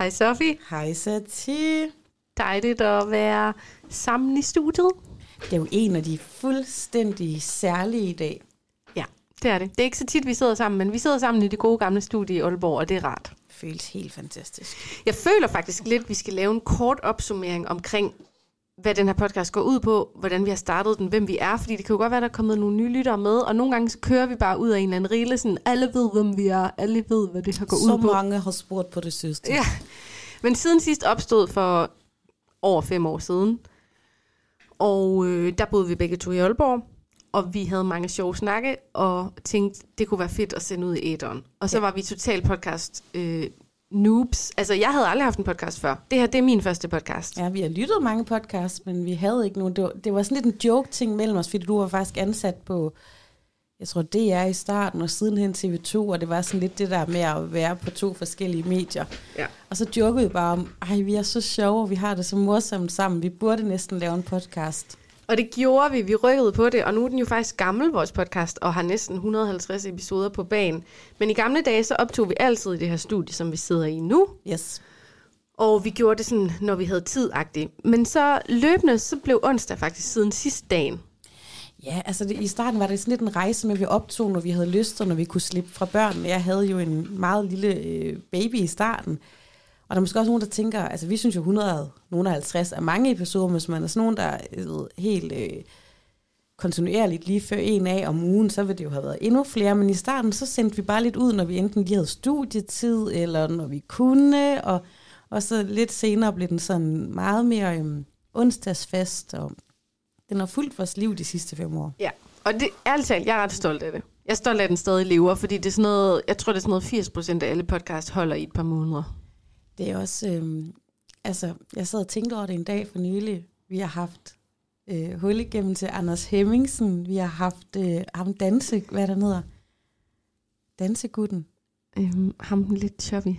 Hej Sofie. Hej Sati. Dejligt at være sammen i studiet. Det er jo en af de fuldstændig særlige i dag. Ja, det er det. Det er ikke så tit, vi sidder sammen, men vi sidder sammen i det gode gamle studie i Aalborg, og det er rart. Det føles helt fantastisk. Jeg føler faktisk lidt, at vi skal lave en kort opsummering omkring, hvad den her podcast går ud på, hvordan vi har startet den, hvem vi er, fordi det kan jo godt være, der er kommet nogle nye lyttere med, og nogle gange så kører vi bare ud af en eller anden rille, sådan alle ved, hvem vi er, alle ved, hvad det her går Så ud på. mange har spurgt på det sidste. Ja, men siden sidst opstod for over fem år siden, og øh, der boede vi begge to i Aalborg, og vi havde mange sjove snakke, og tænkte, det kunne være fedt at sende ud i æderen. Og så Ja. var vi total podcast øh, noobs. Altså, jeg havde aldrig haft en podcast før. Det her, det er min første podcast. Ja, vi har lyttet mange podcasts, men vi havde ikke nogen. Det var, det var sådan lidt en joke-ting mellem os, fordi du var faktisk ansat på, jeg tror DR i starten, og sidenhen TV2, og det var sådan lidt det der med at være på to forskellige medier. Ja. Og så jokede vi bare om, ej, vi er så sjove, og vi har det så morsomt sammen. Vi burde næsten lave en podcast. Og det gjorde vi. Vi rykkede på det, og nu er den jo faktisk gammel, vores podcast, og har næsten 150 episoder på banen. Men i gamle dage, så optog vi altid i det her studie, som vi sidder i nu. Yes. Og vi gjorde det sådan, når vi havde tid -agtigt. Men så løbende, så blev onsdag faktisk siden sidste dagen. Ja, altså det, i starten var det sådan lidt en rejse med, at vi optog, når vi havde lyst, og når vi kunne slippe fra børnene. Jeg havde jo en meget lille øh, baby i starten. Og der er måske også nogen, der tænker, altså vi synes jo 100, nogen af 50 er mange episoder, hvis man er sådan nogen, der ved, helt øh, kontinuerligt lige før en af om ugen, så ville det jo have været endnu flere. Men i starten, så sendte vi bare lidt ud, når vi enten lige havde studietid, eller når vi kunne, og, og så lidt senere blev den sådan meget mere øh, onsdagsfast, og den har fulgt vores liv de sidste fem år. Ja. Og det, ærligt talt, jeg er ret stolt af det. Jeg er stolt af, at den stadig lever, fordi det er sådan noget, jeg tror, det er sådan noget 80 procent af alle podcast holder i et par måneder. Det er også, øh, altså, jeg sad og tænkte over det en dag for nylig. Vi har haft øh, hul igennem til Anders Hemmingsen. Vi har haft øh, ham danse, hvad der hedder. Dansegutten. Øhm, ham den lidt chubby.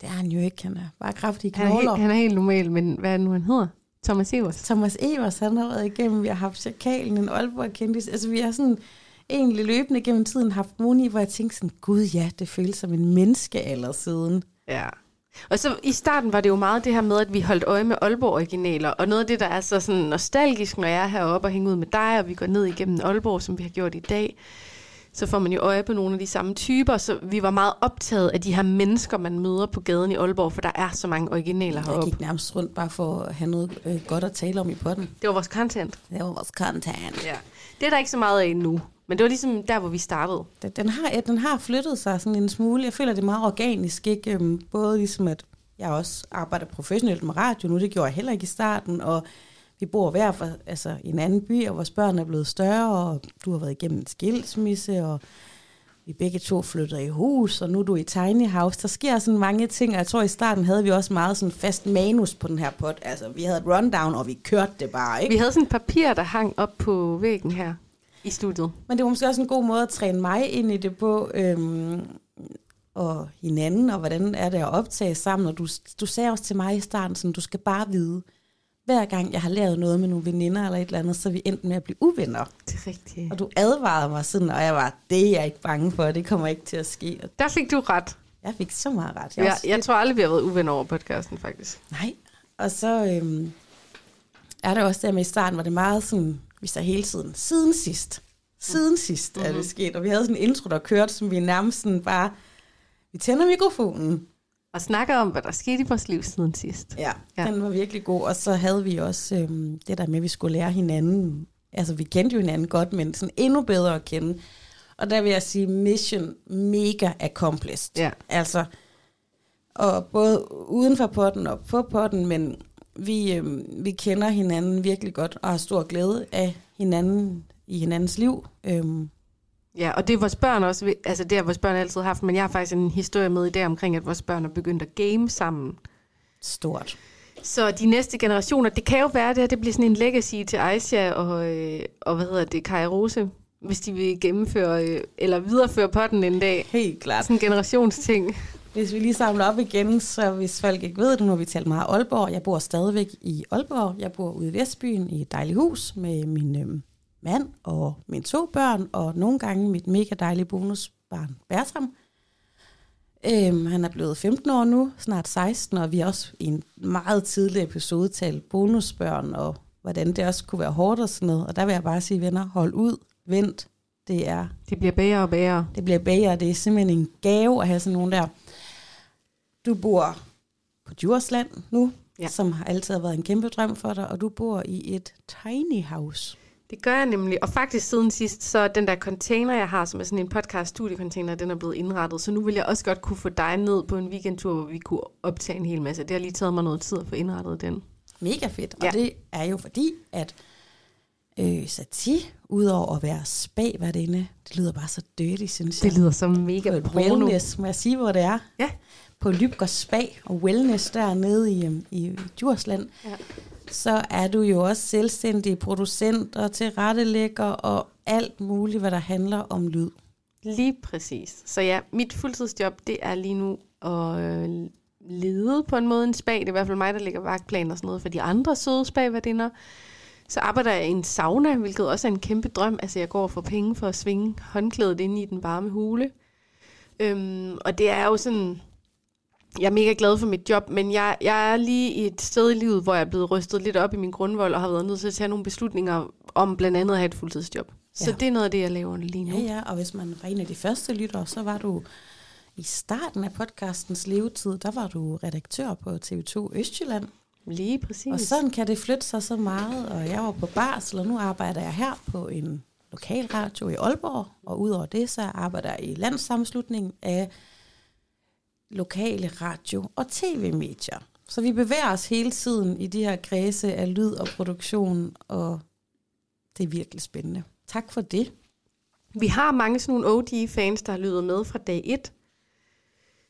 Det er han jo ikke, han er bare kraftige Han er, knogler. helt, han er helt normal, men hvad er det nu, han hedder? Thomas Evers. Thomas Evers, han har været igennem. Vi har haft Chakalen, en Aalborg kendis. Altså, vi har sådan egentlig løbende gennem tiden haft nogen i, hvor jeg tænkte sådan, gud ja, det føles som en menneskealder siden. Ja. Og så i starten var det jo meget det her med, at vi holdt øje med Aalborg-originaler, og noget af det, der er så sådan nostalgisk, når jeg er heroppe og hænger ud med dig, og vi går ned igennem Aalborg, som vi har gjort i dag, så får man jo øje på nogle af de samme typer, så vi var meget optaget af de her mennesker, man møder på gaden i Aalborg, for der er så mange originaler Jeg heroppe. gik nærmest rundt bare for at have noget øh, godt at tale om i potten. Det var vores content. Det var vores content. Ja. Det er der ikke så meget af nu, men det var ligesom der, hvor vi startede. Den, den, har, ja, den har flyttet sig sådan en smule. Jeg føler, det er meget organisk. Ikke? Øhm, Både ligesom, at jeg også arbejder professionelt med radio nu. Det gjorde jeg heller ikke i starten. Og vi bor hver for, altså, i en anden by, og vores børn er blevet større. Og du har været igennem en skilsmisse, og vi begge to flytter i hus, og nu er du i tiny house. Der sker sådan mange ting, og jeg tror, i starten havde vi også meget sådan fast manus på den her pod. Altså, vi havde et rundown, og vi kørte det bare, ikke? Vi havde sådan et papir, der hang op på væggen her i studiet. Men det var måske også en god måde at træne mig ind i det på, øhm, og hinanden, og hvordan er det at optage sammen. Og du, du sagde også til mig i starten, sådan, du skal bare vide, hver gang jeg har lavet noget med nogle veninder eller et eller andet, så er vi endt med at blive uvenner. Det er rigtigt. Og du advarede mig sådan, og jeg var, det er jeg ikke bange for, det kommer ikke til at ske. Der fik du ret. jeg fik så meget ret. Jeg, jeg, jeg lidt- tror aldrig, vi har været uvenner over podcasten, faktisk. Nej, og så øhm, er der også der med i starten, var det meget sådan, vi sagde hele tiden, siden sidst. Siden sidst er det sket, og vi havde sådan en intro, der kørte, som vi nærmest sådan bare, vi tænder mikrofonen. Og snakker om, hvad der skete i vores liv siden sidst. Ja, Ja. den var virkelig god, og så havde vi også øhm, det der med, at vi skulle lære hinanden. Altså, vi kendte jo hinanden godt, men sådan endnu bedre at kende. Og der vil jeg sige, mission mega accomplished. Ja. Altså, og både uden for potten og på potten, men vi, øhm, vi kender hinanden virkelig godt og har stor glæde af hinanden i hinandens liv. Øhm, Ja, og det er vores børn også, altså det har vores børn altid haft, men jeg har faktisk en historie med i dag omkring, at vores børn er begyndt at game sammen. stort. Så de næste generationer, det kan jo være, det her det bliver sådan en legacy til Aisha og, øh, og hvad hedder det, Kai Rose, hvis de vil gennemføre øh, eller videreføre potten en dag. Helt klart. Sådan en generationsting. Hvis vi lige samler op igen, så hvis folk ikke ved det, nu har vi talt meget Aalborg. Jeg bor stadigvæk i Aalborg. Jeg bor ude i Vestbyen i et dejligt hus med min øhm, mand og mine to børn, og nogle gange mit mega dejlige bonusbarn Bertram. Øhm, han er blevet 15 år nu, snart 16, og vi har også i en meget tidlig episode talt bonusbørn, og hvordan det også kunne være hårdt og sådan noget. Og der vil jeg bare sige, venner, hold ud, vent. Det er Det bliver bedre og bedre. det bliver bedre. Det er simpelthen en gave at have sådan nogen der. Du bor på Djursland nu, Ja. som har altid har været en kæmpe drøm for dig, og du bor i et tiny house. Det gør jeg nemlig. Og faktisk siden sidst, så den der container, jeg har, som er sådan en podcast studiecontainer, den er blevet indrettet. Så nu vil jeg også godt kunne få dig ned på en weekendtur, hvor vi kunne optage en hel masse. Det har lige taget mig noget tid at få indrettet den. Mega fedt. Og Ja. det er jo fordi, at øh, Sati, udover at være spagværtinde, det lyder bare så dirty, synes jeg. Det lyder som mega på wellness, må jeg sige, hvor det er? Ja. På Lybgård Spa og Wellness dernede i, øhm, i Djursland. Ja. Så er du jo også selvstændig producent og tilrettelægger og alt muligt, hvad der handler om lyd. Lige præcis. Så ja, mit fuldtidsjob, det er lige nu at øh, lede på en måde en spag. Det er i hvert fald mig, der lægger vagtplan og sådan noget for de andre søde spagværdinder. Så arbejder jeg i en sauna, hvilket også er en kæmpe drøm. Altså jeg går og får penge for at svinge håndklædet ind i den varme hule. Øhm, og det er jo sådan... Jeg er mega glad for mit job, men jeg, jeg er lige i et sted i livet, hvor jeg er blevet rystet lidt op i min grundvold, og har været nødt til at tage nogle beslutninger om blandt andet at have et fuldtidsjob. Så Ja. det er noget af det, jeg laver lige nu. Ja, ja, og hvis man var en af de første lyttere, så var du i starten af podcastens levetid, der var du redaktør på TV2 Østjylland. Lige præcis. Og sådan kan det flytte sig så meget, og jeg var på barsel, og nu arbejder jeg her på en lokal radio i Aalborg, og udover det, så arbejder jeg i landssammenslutningen af lokale radio- og tv-medier. Så vi bevæger os hele tiden i de her kredse af lyd og produktion, og det er virkelig spændende. Tak for det. Vi har mange sådan nogle OD-fans, der har lyttet med fra dag 1,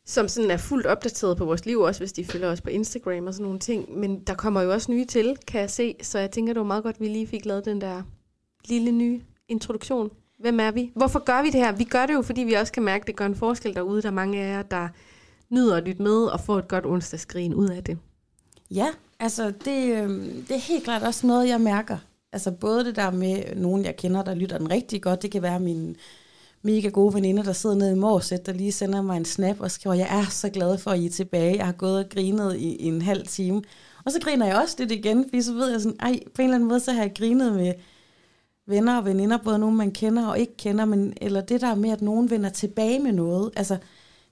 som sådan er fuldt opdateret på vores liv, også hvis de følger os på Instagram og sådan nogle ting. Men der kommer jo også nye til, kan jeg se. Så jeg tænker, det var meget godt, at vi lige fik lavet den der lille nye introduktion. Hvem er vi? Hvorfor gør vi det her? Vi gør det jo, fordi vi også kan mærke, at det gør en forskel derude. Der er mange af jer, der nyder at lytte med og får et godt onsdagsgrin ud af det. Ja, altså det, øh, det er helt klart også noget, jeg mærker. Altså både det der med nogen, jeg kender, der lytter den rigtig godt. Det kan være min mega gode veninde, der sidder nede i Morset, der lige sender mig en snap og skriver, jeg er så glad for, at I er tilbage. Jeg har gået og grinet i, i en halv time. Og så griner jeg også lidt igen, fordi så ved jeg sådan, ej, på en eller anden måde, så har jeg grinet med venner og veninder, både nogen, man kender og ikke kender, men, eller det der med, at nogen vender tilbage med noget. Altså,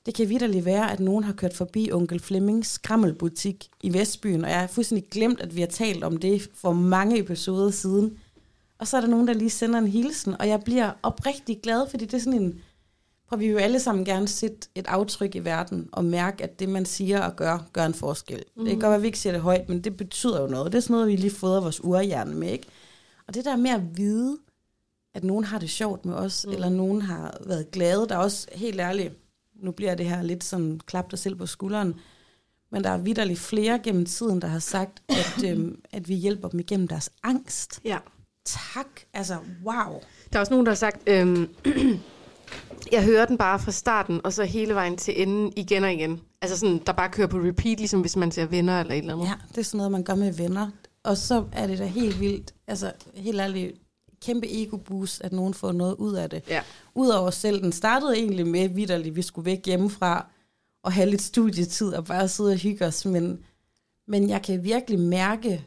det kan vidderligt være, at nogen har kørt forbi onkel Flemmings skrammelbutik i Vestbyen, og jeg har fuldstændig glemt, at vi har talt om det for mange episoder siden. Og så er der nogen, der lige sender en hilsen, og jeg bliver oprigtig glad, fordi det er sådan en... For vi vil jo alle sammen gerne sætte et aftryk i verden, og mærke, at det, man siger og gør, gør en forskel. Mm. Det kan godt være, at vi ikke siger det højt, men det betyder jo noget. Det er sådan noget, vi lige fodrer vores urhjerne med, ikke? Og det der med at vide, at nogen har det sjovt med os, mm. eller nogen har været glade, der er også helt ærligt, nu bliver det her lidt sådan, klap dig selv på skulderen, men der er vidderligt flere gennem tiden, der har sagt, at, øhm, at vi hjælper dem igennem deres angst. Ja. Tak, altså wow. Der er også nogen, der har sagt, øhm, jeg hører den bare fra starten, og så hele vejen til enden igen og igen. Altså sådan, der bare kører på repeat, ligesom hvis man ser venner eller et eller andet. Ja, det er sådan noget, man gør med venner. Og så er det da helt vildt, altså helt ærligt, kæmpe ego-boost, at nogen får noget ud af det. Ja. Udover selv, den startede egentlig med vidderligt, at vi skulle væk hjemmefra og have lidt studietid og bare sidde og hygge os, men, men jeg kan virkelig mærke,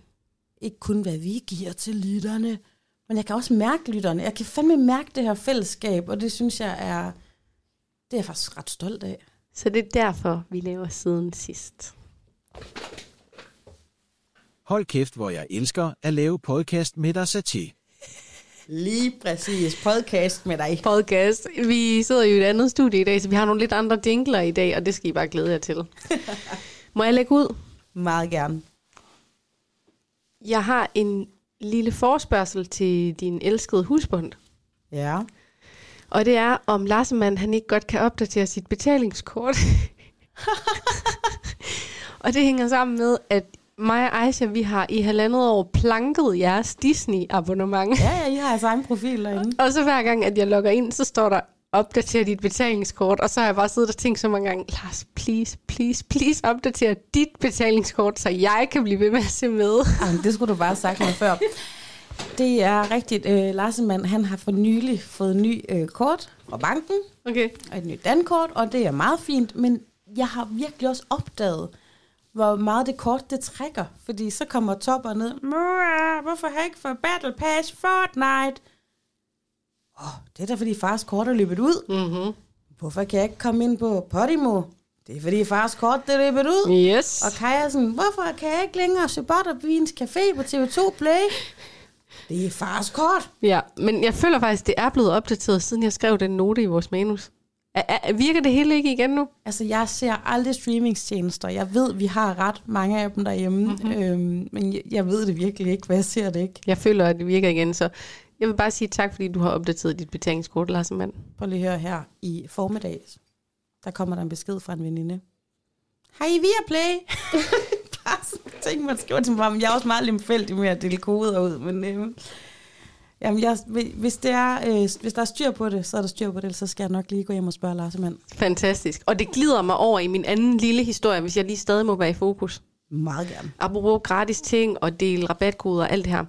ikke kun hvad vi giver til lytterne, men jeg kan også mærke lytterne. Jeg kan fandme mærke det her fællesskab, og det synes jeg er, det er jeg faktisk ret stolt af. Så det er derfor, vi laver siden sidst. Hold kæft, hvor jeg elsker at lave podcast med dig, Satie. Lige præcis. Podcast med dig. Podcast. Vi sidder jo i et andet studie i dag, så vi har nogle lidt andre jingler i dag, og det skal I bare glæde jer til. Må jeg lægge ud? Meget gerne. Jeg har en lille forspørgsel til din elskede husbund. Ja. Og det er, om Larsemann han ikke godt kan opdatere sit betalingskort. og det hænger sammen med, at mig og Aisha, vi har i halvandet år planket jeres Disney-abonnement. Ja, ja, I har jeres egen profil derinde. Og så hver gang, at jeg logger ind, så står der, opdater dit betalingskort. Og så har jeg bare siddet og tænkt så mange gange, Lars, please, please, please opdater dit betalingskort, så jeg kan blive ved med at se med. Jamen, det skulle du bare have sagt mig før. Det er rigtigt. Øh, Larsenmann, han har for nylig fået ny øh, kort fra banken, Okay. og et nyt dankort, og det er meget fint, men jeg har virkelig også opdaget, hvor meget det kort det trækker. Fordi så kommer topper ned. Hvorfor har jeg ikke fået Battle Pass Fortnite? Åh, oh, det er da fordi fars kort er løbet ud. Mm-hmm. Hvorfor kan jeg ikke komme ind på Podimo? Det er fordi fars kort det er løbet ud. Yes. Og Kaja sådan, hvorfor kan jeg ikke længere se Butterbeans Café på TV2 Play? Det er fars kort. Ja, men jeg føler faktisk, det er blevet opdateret, siden jeg skrev den note i vores manus. Er, er, virker det hele ikke igen nu? Altså, jeg ser aldrig streamingstjenester. Jeg ved, vi har ret mange af dem derhjemme, mm-hmm. øhm, men jeg, jeg ved det virkelig ikke, hvad jeg ser det ikke. Jeg føler, at det virker igen, så jeg vil bare sige tak, fordi du har opdateret dit betalingskort, Lars Mand. Prøv lige at høre her i formiddag. Der kommer der en besked fra en veninde. Hej, via Play. Bare sådan ting, man skriver til mig. Men jeg er også meget lemfældig med at dele koder ud. Men øh, jamen, jeg, hvis, det er, øh, hvis der er styr på det, så er der styr på det. Så skal jeg nok lige gå hjem og spørge Lars Mand. Fantastisk. Og det glider mig over i min anden lille historie, hvis jeg lige stadig må være i fokus. Meget gerne. Apropos gratis ting og dele rabatkoder og alt det her.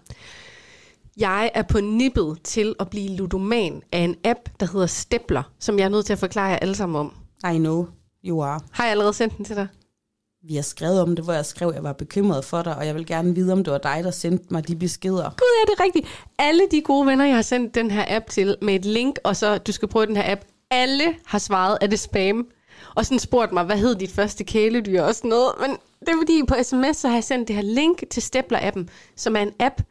Jeg er på nippet til at blive ludoman af en app, der hedder Stepler, som jeg er nødt til at forklare jer alle sammen om. I know, you are. Har jeg allerede sendt den til dig? Vi har skrevet om det, hvor jeg skrev, at jeg var bekymret for dig, og jeg vil gerne vide, om det var dig, der sendte mig de beskeder. Gud, er det rigtigt? Alle de gode venner, jeg har sendt den her app til med et link, og så du skal prøve den her app, alle har svaret, at det spam. Og sådan spurgt mig, hvad hed dit første kæledyr og sådan noget. Men det er fordi, på sms, så har jeg sendt det her link til Stepler-appen, som er en app,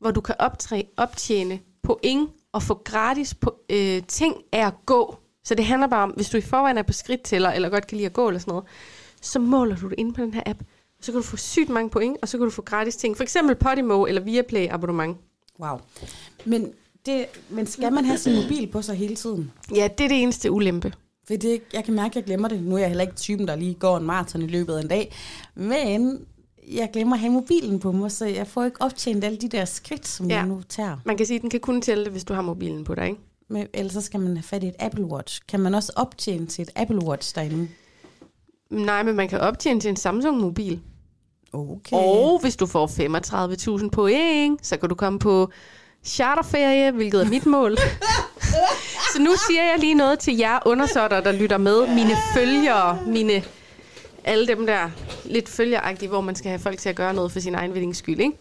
hvor du kan optræ- optjene point og få gratis på, øh, ting af at gå. Så det handler bare om, hvis du i forvejen er på skridttæller, eller godt kan lide at gå eller sådan noget, så måler du det ind på den her app. Så kan du få sygt mange point, og så kan du få gratis ting. For eksempel Podimo eller Viaplay abonnement. Wow. Men, det, men skal man have sin mobil på sig hele tiden? Ja, det er det eneste ulempe. For det, jeg kan mærke, at jeg glemmer det. Nu er jeg heller ikke typen, der lige går en maraton i løbet af en dag. Men jeg glemmer at have mobilen på mig, så jeg får ikke optjent alle de der skridt, som ja. jeg nu tager. Man kan sige, at den kan kun tælle det, hvis du har mobilen på dig, ikke? Men ellers så skal man have fat i et Apple Watch. Kan man også optjene til et Apple Watch derinde? Nej, men man kan optjene til en Samsung-mobil. Okay. Og hvis du får 35.000 point, så kan du komme på charterferie, hvilket er mit mål. så nu siger jeg lige noget til jer undersåtter, der lytter med. Mine følgere, mine alle dem der lidt følgeragtige, hvor man skal have folk til at gøre noget for sin egen vindings skyld. Ikke?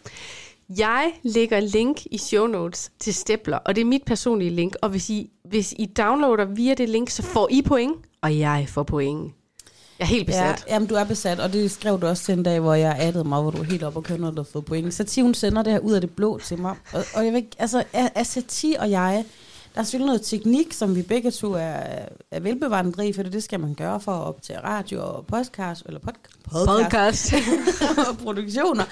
Jeg lægger link i show notes til Stepler, og det er mit personlige link. Og hvis I, hvis I downloader via det link, så får I point, og jeg får point. Jeg er helt besat. Ja, jamen, du er besat, og det skrev du også til en dag, hvor jeg addede mig, hvor du er helt op og når du har fået point. Satie, hun sender det her ud af det blå til mig. Og, og jeg ikke- altså, er, er Satie og jeg, der er selvfølgelig noget teknik, som vi begge to er, er velbevandret i, for det skal man gøre for at optage radio og podcast, eller pod, podcast, Podcast. og produktioner.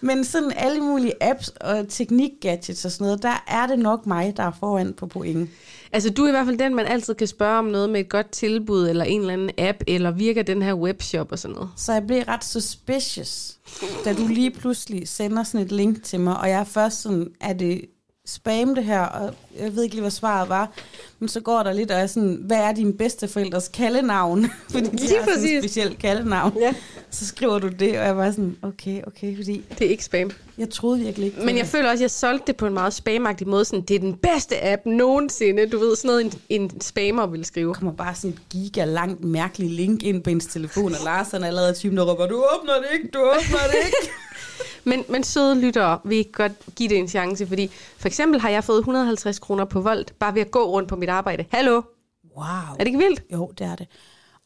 Men sådan alle mulige apps og teknik-gadgets og sådan noget, der er det nok mig, der er foran på point. Altså, du er i hvert fald den, man altid kan spørge om noget med et godt tilbud, eller en eller anden app, eller virker den her webshop og sådan noget. Så jeg blev ret suspicious, da du lige pludselig sender sådan et link til mig, og jeg er først sådan, er det spam det her, og jeg ved ikke lige, hvad svaret var, men så går der lidt, og er sådan, hvad er din bedsteforældres kaldenavn? Fordi de Lige har sådan et specielt kaldenavn. Ja. Så skriver du det, og jeg var sådan, okay, okay, fordi Det er ikke spam. jeg troede virkelig ikke Men jeg det. føler også, at jeg solgte det på en meget spamagtig måde. Sådan, det er den bedste app nogensinde. Du ved, sådan noget, en, en spammer vil skrive. Der kommer bare sådan et giga langt mærkeligt link ind på ens telefon, og Lars han er allerede typen, der råber, du åbner det ikke, du åbner det ikke. Men, men søde lyttere vil ikke godt give det en chance, fordi for eksempel har jeg fået 150 kroner på Volt, bare ved at gå rundt på mit arbejde. Hallo? Wow. Er det ikke vildt? Jo, det er det.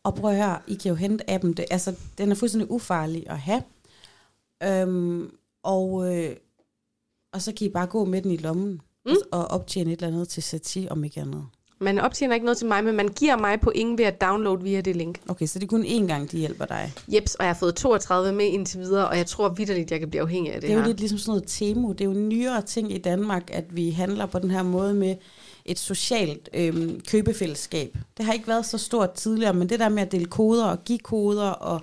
Og prøv at høre, I kan jo hente appen. Det, altså, den er fuldstændig ufarlig at have. Øhm, og, øh, og så kan I bare gå med den i lommen mm. og optjene et eller andet til Sati, om ikke andet. Man optjener ikke noget til mig, men man giver mig point ved at downloade via det link. Okay, så det er kun én gang, de hjælper dig. Jeps, og jeg har fået 32 med indtil videre, og jeg tror vidderligt, jeg kan blive afhængig af det, Det er jo her. lidt ligesom sådan noget Temu. Det er jo nyere ting i Danmark, at vi handler på den her måde med et socialt øhm, købefællesskab. Det har ikke været så stort tidligere, men det der med at dele koder og give koder og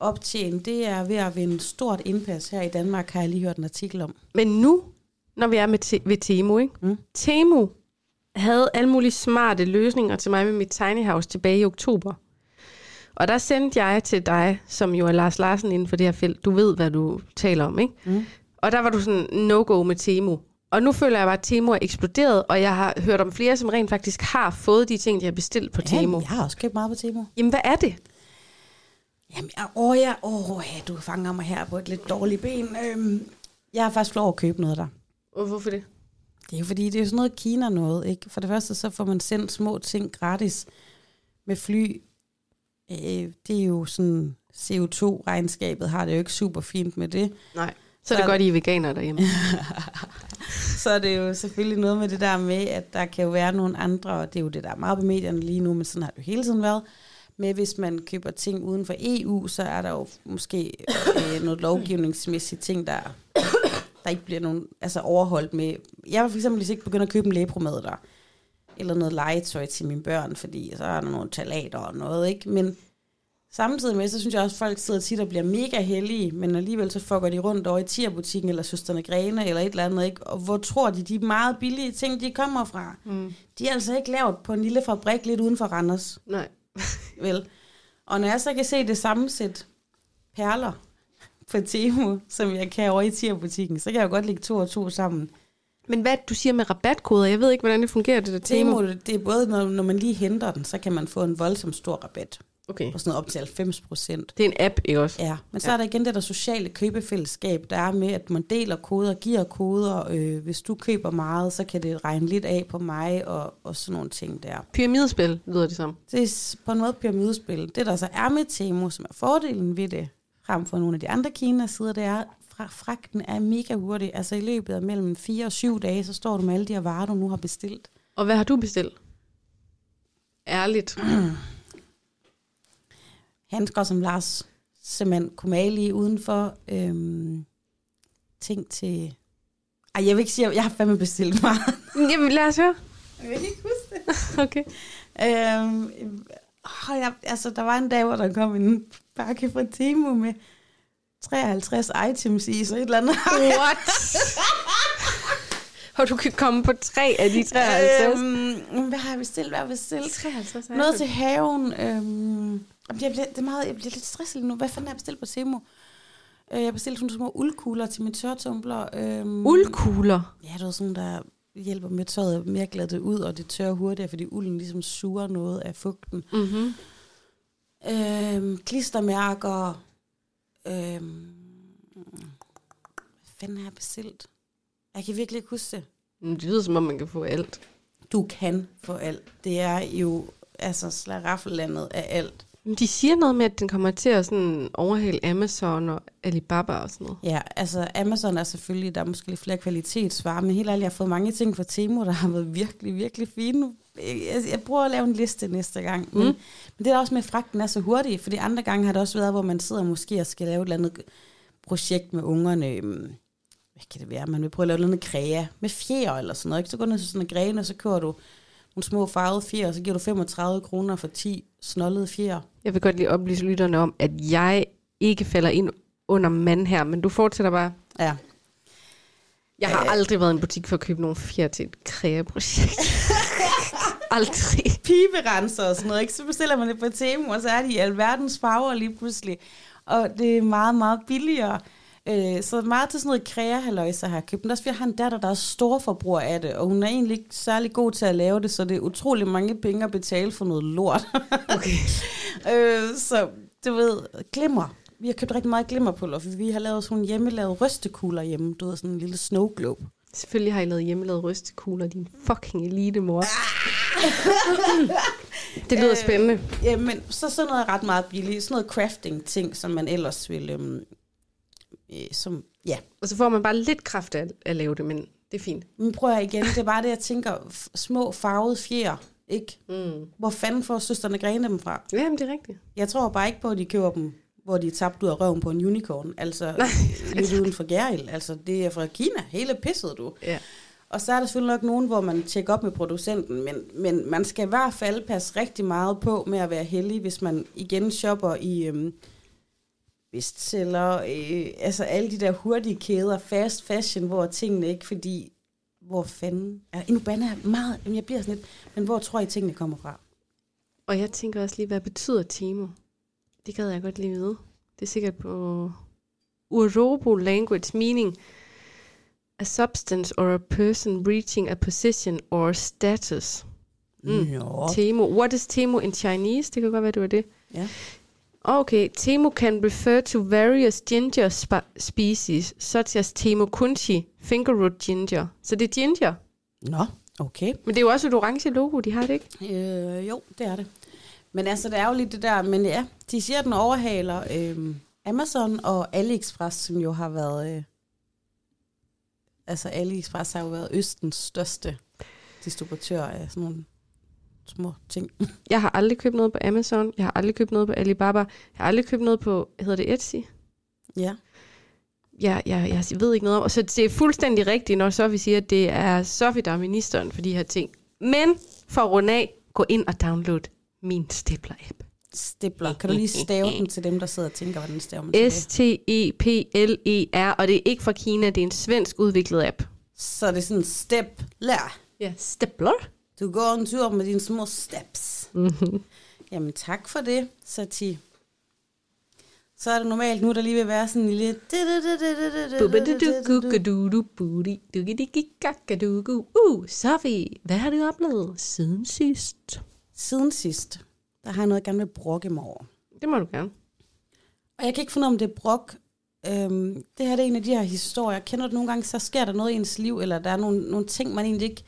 optjene, det er ved at vinde stort indpas her i Danmark, har jeg lige hørt en artikel om. Men nu, når vi er med te- ved Temu, ikke? Mm. Temu havde alle mulige smarte løsninger til mig med mit tiny house tilbage i oktober. Og der sendte jeg til dig, som jo er Lars Larsen inden for det her felt. Du ved, hvad du taler om, ikke? Mm. Og der var du sådan no-go med Temu. Og nu føler jeg bare, at Temo er eksploderet, og jeg har hørt om flere, som rent faktisk har fået de ting, de har bestilt på Temo. jeg har også købt meget på Temo. Jamen, hvad er det? Jamen, jeg- åh ja, åh ja, du fanger mig her på et lidt dårligt ben. Øhm, jeg har faktisk lov at købe noget der. Og hvorfor det? Det er jo fordi, det er sådan noget Kina noget, ikke? For det første, så får man sendt små ting gratis med fly. Øh, det er jo sådan, CO2-regnskabet har det jo ikke super fint med det. Nej. Så er Så- det godt, I er veganer derhjemme. Så er det jo selvfølgelig noget med det der med, at der kan jo være nogle andre, og det er jo det, der er meget på medierne lige nu, men sådan har det jo hele tiden været, med hvis man køber ting uden for EU, så er der jo måske øh, noget lovgivningsmæssigt ting, der, der ikke bliver nogen, altså overholdt med. Jeg vil for eksempel ikke begynde at købe en læbromad der, eller noget legetøj til mine børn, fordi så er der nogle talater og noget, ikke? Men Samtidig med, så synes jeg også, at folk sidder tit og bliver mega heldige, men alligevel så fucker de rundt over i tierbutikken eller Søsterne Grene eller et eller andet, ikke? Og hvor tror de, de meget billige ting, de kommer fra? Mm. De er altså ikke lavet på en lille fabrik lidt uden for Randers, Nej. vel? Og når jeg så kan se det samme sæt perler på Temu, som jeg kan over i tierbutikken, så kan jeg jo godt lægge to og to sammen. Men hvad du siger med rabatkoder, jeg ved ikke, hvordan det fungerer, det der Temo. Temu, det er både, når, når man lige henter den, så kan man få en voldsom stor rabat. Okay. På sådan noget op til 90 procent. Det er en app, ikke også? Ja, men så er der igen det der sociale købefællesskab, der er med, at man deler koder, giver koder. Øh, hvis du køber meget, så kan det regne lidt af på mig, og, og sådan nogle ting der. Pyramidespil, lyder det som. Det er på en måde pyramidespil. Det, der så er med Temo, som er fordelen ved det, frem for nogle af de andre Kina-sider, det er, fra fragten er mega hurtig. Altså i løbet af mellem 4 og 7 dage, så står du med alle de her varer, du nu har bestilt. Og hvad har du bestilt? Ærligt. handsker, som Lars simpelthen kunne male i udenfor. Øhm, ting til... Ej, jeg vil ikke sige, at jeg har fandme bestilt meget. Jamen, lad os høre. Jeg vil ikke huske det. Okay. Øhm, jeg, altså, der var en dag, hvor der kom en pakke fra Temu med 53 items i, så et eller andet. What? Og du kan komme på tre af de 53. Øhm, hvad har jeg bestilt? Hvad har jeg bestilt? 53 Noget til haven. Øhm, jeg, bliver, det er meget, jeg bliver lidt stresset nu. Hvad fanden har jeg bestilt på Temu? Øh, Jeg bestilte sådan nogle små uldkugler til mine tørretumbler. Øhm, Uldkugler. Ja, det er sådan, der hjælper med tøjet glæde det ud, og det tørrer hurtigere, fordi ulden ligesom suger noget af fugten. Mm-hmm. Øhm, klistermærker. Øhm, hvad fanden har jeg bestilt? Jeg kan virkelig ikke huske det. Det lyder som om, man kan få alt. Du kan få alt. Det er jo altså slaraffel-landet af alt. Men de siger noget med, at den kommer til at sådan overhale Amazon og Alibaba og sådan noget. Ja, altså Amazon er selvfølgelig, der er måske lidt flere kvalitetsvarer, men helt ærligt, jeg har fået mange ting fra Temo, der har været virkelig, virkelig fine. Jeg, jeg prøver at lave en liste næste gang. Men, Mm. men det er også med, at fragten er så hurtig, fordi andre gange har det også været, hvor man sidder måske og skal lave et eller andet projekt med ungerne. Hvad kan det være? Man vil prøve at lave et eller andet kræa med fjer eller sådan noget. Ikke? Så går du ned til sådan en gren, og så kører du nogle små farvede fjer, og så giver du 35 kroner for 10 snollede fjer. Jeg vil godt lige oplyse lytterne om, at jeg ikke falder ind under mand her, men du fortsætter bare. Ja. Jeg har Øh. aldrig været i en butik for at købe nogle fjer til et krægeprojekt. aldrig. piberenser og sådan noget, ikke? så bestiller man det på Temu, og så er de i alverdens farver lige pludselig. Og det er meget, meget billigere. Øh, så meget til sådan noget krægerhaløjse har jeg købt. Men også fordi jeg har en datter, der er stor forbruger af det, og hun er egentlig ikke særlig god til at lave det, så det er utrolig mange penge at betale for noget lort. Okay. øh, så du ved, glimmer. Vi har købt rigtig meget glimmerpulver, for vi har lavet sådan nogle hjemmelavet rystekugler hjemme. Du ved, sådan en lille snow globe. Selvfølgelig har I lavet hjemmelavet rystekugler, din fucking elite mor. det lyder spændende. Jamen, så sådan noget ret meget billigt. Sådan noget crafting ting, som man ellers vil... Øhm, øh, som, ja, Og så får man bare lidt kraft af at lave det, men det er fint. men prøver jeg igen. Det er bare det, jeg tænker. Små farvede fjer, ikke? Mm. Hvor fanden får søsterne grene dem fra? Jamen, det er rigtigt. Jeg tror bare ikke på, at de køber dem, hvor de er tabt ud af røven på en unicorn. Altså, lidt uden for Gæril. Altså, det er fra Kina. Hele pisset, du. Ja. Og så er der selvfølgelig nok nogen, hvor man tjekker op med producenten, men, men man skal i hvert fald passe rigtig meget på med at være heldig, hvis man igen shopper i øhm, bestseller, øh, altså alle de der hurtige kæder, fast fashion, hvor tingene ikke, fordi, hvor fanden, ja, nu bander jeg meget, jamen jeg bliver sådan lidt, men hvor tror I tingene kommer fra? Og jeg tænker også lige, hvad betyder Timo? Det gad jeg godt lige vide. Det er sikkert på Urobo Language Meaning. A substance or a person reaching a position or status. Mm. Nå. Temo. What is Temo in Chinese? Det kan godt være, det var det. Ja. Okay, Temo can refer to various ginger spa- species, such as Temo kunchi, fingerroot ginger. Så det er ginger. Nå, okay. Men det er jo også et orange logo, de har det ikke? Øh, jo, det er det. Men altså, det er jo lidt det der, men ja, de siger, at den overhaler øh, Amazon og AliExpress, som jo har været, øh, altså AliExpress har jo været Østens største distributør af sådan nogle små ting. Jeg har aldrig købt noget på Amazon. Jeg har aldrig købt noget på Alibaba. Jeg har aldrig købt noget på, hedder det Etsy? Ja. Jeg, jeg, jeg ved ikke noget om. Og så det er fuldstændig rigtigt, når vi siger, at det er Sofie, der er ministeren for de her ting. Men for at runde af, gå ind og download min Stepler-app. Stipler. Kan du lige stave den til dem, der sidder og tænker, hvordan staver man til? S-T-E-P-L-E-R, og det er ikke fra Kina, det er en svensk udviklet app. Så er det sådan step lær. Ja, Stepler. Du går en tur med dine små steps. Mm-hmm. Jamen tak for det, Sati. Så er det normalt nu, der lige vil være sådan en lille... Uh, Sofie, hvad har du oplevet siden sidst? Siden sidst, der har jeg noget, jeg gerne vil brokke mig over. Det må du gerne. Og jeg kan ikke finde om det er brok. Øhm, det her det er en af de her historier. Kender du nogle gange, så sker der noget i ens liv, eller der er nogle, nogle ting, man egentlig ikke...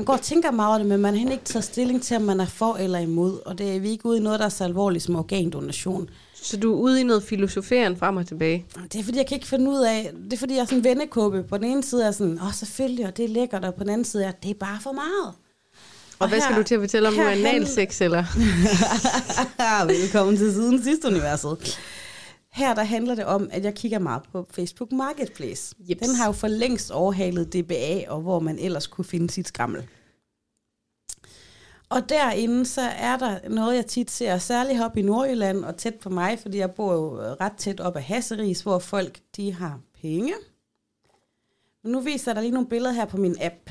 Man går og tænker meget over det, men man har ikke taget stilling til, om man er for eller imod. Og det er vi ikke ude i noget, der er så alvorligt som organdonation. Så du er ude i noget filosoferen frem og tilbage? Det er fordi, jeg kan ikke finde ud af... Det er fordi, jeg er sådan en vennekåbe. På den ene side er sådan, åh selvfølgelig, og det er lækkert, og på den anden side er, det er bare for meget. Og, og hvad skal her- du til at fortælle om, er analsex, eller? Velkommen til siden sidste universet. Her der handler det om, at jeg kigger meget på Facebook Marketplace. Jeps. Den har jo for længst overhalet DBA, og hvor man ellers kunne finde sit skrammel. Og derinde, så er der noget, jeg tit ser, særligt heroppe i Nordjylland og tæt på mig, fordi jeg bor jo ret tæt op ad Hasseris, hvor folk, de har penge. Men nu viser dig lige nogle billeder her på min app.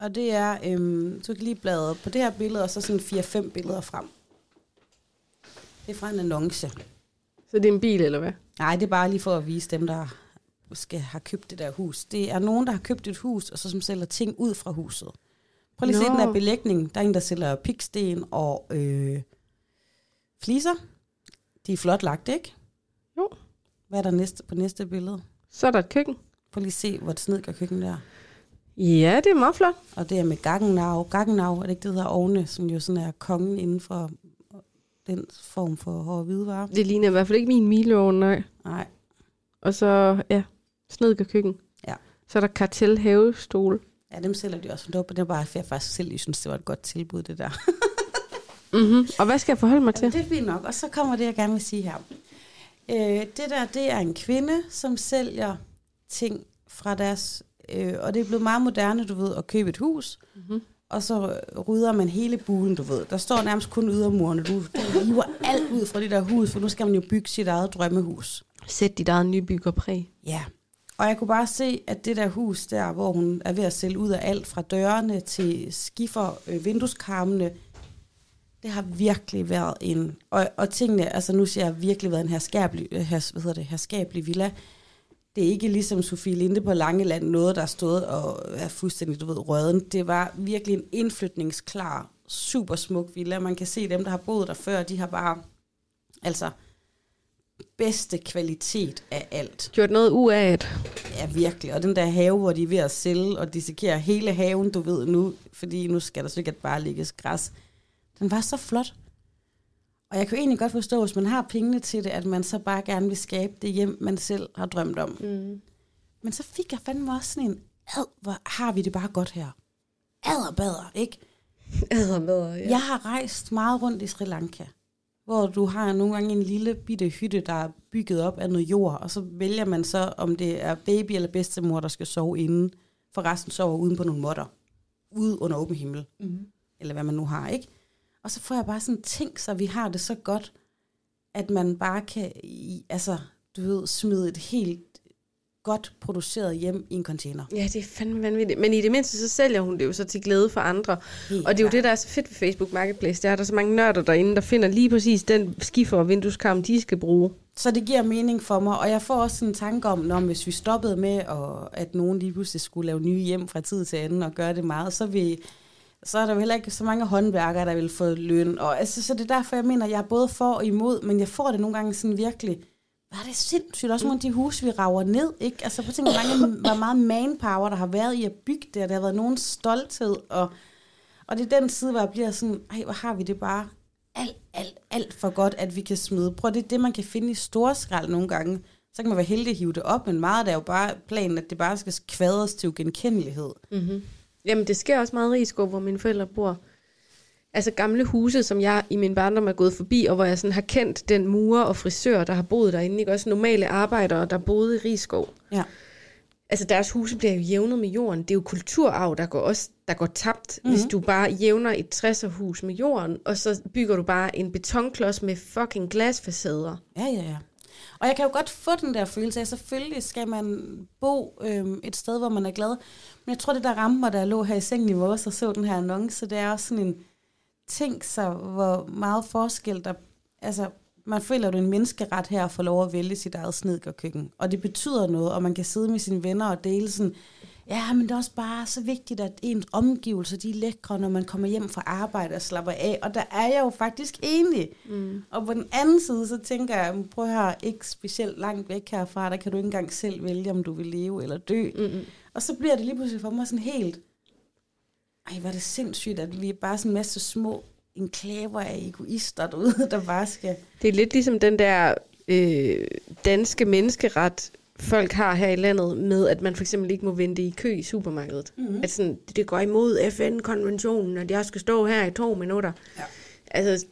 Og det er, øhm, du kan lige bladre på det her billede, og så sådan 4-5 billeder frem. Det er fra en annonce. Så det er en bil, eller hvad? Nej, det er bare lige for at vise dem, der skal have købt det der hus. Det er nogen, der har købt et hus, og så som sælger ting ud fra huset. Prøv lige at se den her belægning. Der er en, der sælger piksten og øh, fliser. De er flot lagt, ikke? Jo. Hvad er der næste, på næste billede? Så er der et køkken. Prøv lige at se, hvor det snedker køkken der. Ja, det er meget flot. Og det er med Gaggenau. Gaggenau, er det ikke det, der hedder Ovne, som jo sådan er kongen inden for den form for hårde hvidevarer? Det ligner i hvert fald ikke min mileovn, nej. Nej. Og så, ja, snedker køkken. Ja. Så er der kartel havestol. Ja, dem sælger de også. Det var, det var bare, jeg faktisk selv jeg synes, det var et godt tilbud, det der. Mm-hmm. Og hvad skal jeg forholde mig til? Jamen, det er fint nok. Og så kommer det, jeg gerne vil sige her. Øh, det der, det er en kvinde, som sælger ting fra deres... Øh, og det er blevet meget moderne, du ved, at købe et hus. Mm-hmm. Og så rydder man hele bulen, du ved. Der står nærmest kun ydermurene. Du, du hiver alt ud fra det der hus, for nu skal man jo bygge sit eget drømmehus. Sæt dit eget nybyggerpræg. Ja. Og jeg kunne bare se, at det der hus der, hvor hun er ved at sælge ud af alt fra dørene til skiffer, øh, vindueskarmene, det har virkelig været en... Og, og tingene, altså nu siger jeg virkelig været en herskabelig, øh, hers, hvad hedder det, herskabelig villa. Det er ikke ligesom Sofie Linde på Langeland, noget der er stået og er fuldstændig, du ved, røden. Det var virkelig en indflytningsklar, super smuk villa. Man kan se dem, der har boet der før, de har bare, altså, bedste kvalitet af alt. Gjort noget ud af det. Ja, virkelig. Og den der have, hvor de er ved at sælge og dissekere hele haven, du ved nu, fordi nu skal der sikkert bare ligges græs. Den var så flot. Og jeg kan jo egentlig godt forstå, hvis man har pengene til det, at man så bare gerne vil skabe det hjem, man selv har drømt om. Mm. Men så fik jeg fandme også sådan en, ad, hvor har vi det bare godt her. Adder bader, ikke? Ja. Ja. Jeg har rejst meget rundt i Sri Lanka, hvor du har nogle gange en lille bitte hytte, der er bygget op af noget jord, og så vælger man så, om det er baby eller bedstemor, der skal sove inden, for resten sover uden på nogle måtter, ude under åben himmel, Mm. eller hvad man nu har, ikke? Og så får jeg bare sådan tænkt så vi har det så godt, at man bare kan, i- altså, du ved, smide et helt godt produceret hjem i en container. Ja, det er fandme vanvittigt. Men i det mindste, så sælger hun det jo så til glæde for andre. Helt og det er jo det, der er så fedt ved Facebook Marketplace. Der er der så mange nørder derinde, der finder lige præcis den skifer og vindueskarm, de skal bruge. Så det giver mening for mig, og jeg får også sådan en tanke om, når hvis vi stoppede med, og at nogen lige pludselig skulle lave nye hjem fra tid til anden og gøre det meget, så, vil, så er der jo heller ikke så mange håndværkere, der vil få løn. Og altså, så det er derfor, jeg mener, at jeg er både for og imod, men jeg får det nogle gange sådan virkelig, var det sindssygt, også nogle af de huse, vi rager ned, ikke? Altså, prøv at tænke, hvor, mange, hvor meget manpower, der har været i at bygge det, og der har været nogen stolthed, og, og det er den side, hvor jeg bliver sådan, ej, hvor har vi det bare alt, alt, alt for godt, at vi kan smide. Prøv, det er det, man kan finde i storskrald nogle gange. Så kan man være heldig at hive det op, men meget der er jo bare planen, at det bare skal kvadres til ugenkendelighed. Mm-hmm. Jamen, det sker også meget i Rigskov, hvor mine forældre bor. Altså gamle huse, som jeg i min barndom er gået forbi, og hvor jeg sådan har kendt den murer og frisør, der har boet derinde. Ikke? Også normale arbejdere, der boede i Rigskov. Ja. Altså deres huse bliver jo jævnet med jorden. Det er jo kulturarv, der går, også, der går tabt, mm-hmm. hvis du bare jævner et 60'er-hus med jorden, og så bygger du bare en betonklods med fucking glasfacader. Ja, ja, ja. Og jeg kan jo godt få den der følelse af, selvfølgelig skal man bo øhm, et sted, hvor man er glad. Men jeg tror, det der ramte mig, da jeg lå her i sengen i morges og så den her annonce, det er også sådan en ting, så hvor meget forskel der... Altså, man føler jo, det er en menneskeret her at få lov at vælge sit eget snedkerkøkken. Og det betyder noget, og man kan sidde med sine venner og dele sådan, ja, men det er også bare så vigtigt, at ens omgivelser, de er lækre, når man kommer hjem fra arbejde og slapper af. Og der er jeg jo faktisk enig. Mm. Og på den anden side, så tænker jeg, prøv her, ikke specielt langt væk herfra, der kan du ikke engang selv vælge, om du vil leve eller dø. Mm-hmm. Og så bliver det lige pludselig for mig sådan helt, ej, hvor er det sindssygt, at vi er bare sådan en masse små enklaver af egoister derude, der bare skal... Det er lidt ligesom den der øh, danske menneskeret, folk har her i landet, med at man for eksempel ikke må vente i kø i supermarkedet. Mm-hmm. At sådan, det, går imod FN-konventionen, at jeg skal stå her i to minutter. Ja. Altså,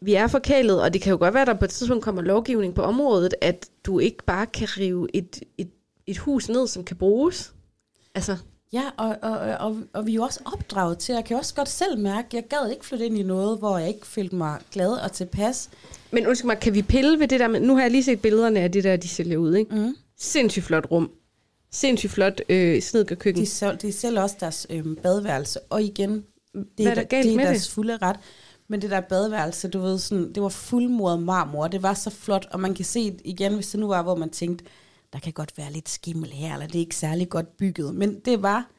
vi er forkælet, og det kan jo godt være, at der på et tidspunkt kommer lovgivning på området, at du ikke bare kan rive et, et, et hus ned, som kan bruges. Altså, Ja, og, og, og, og vi er jo også opdraget til, jeg kan også godt selv mærke, jeg gad ikke flytte ind i noget, hvor jeg ikke følte mig glad og tilpas. men undskyld mig, kan vi pille ved det der med, nu har jeg lige set billederne af det der, de sælger ud, ikke? Mm. Sindssygt flot rum. Sindssygt flot øh, snedkerkøkken. De, sælger, de sælger også deres øhm, badeværelse, og igen, det Hvad er der galt det er med deres det? fulde ret. Men det der badeværelse, du ved, sådan, det var fuldmordet marmor, det var så flot, og man kan se igen, hvis det nu var, hvor man tænkte, der kan godt være lidt skimmel her, eller det er ikke særlig godt bygget. Men det var,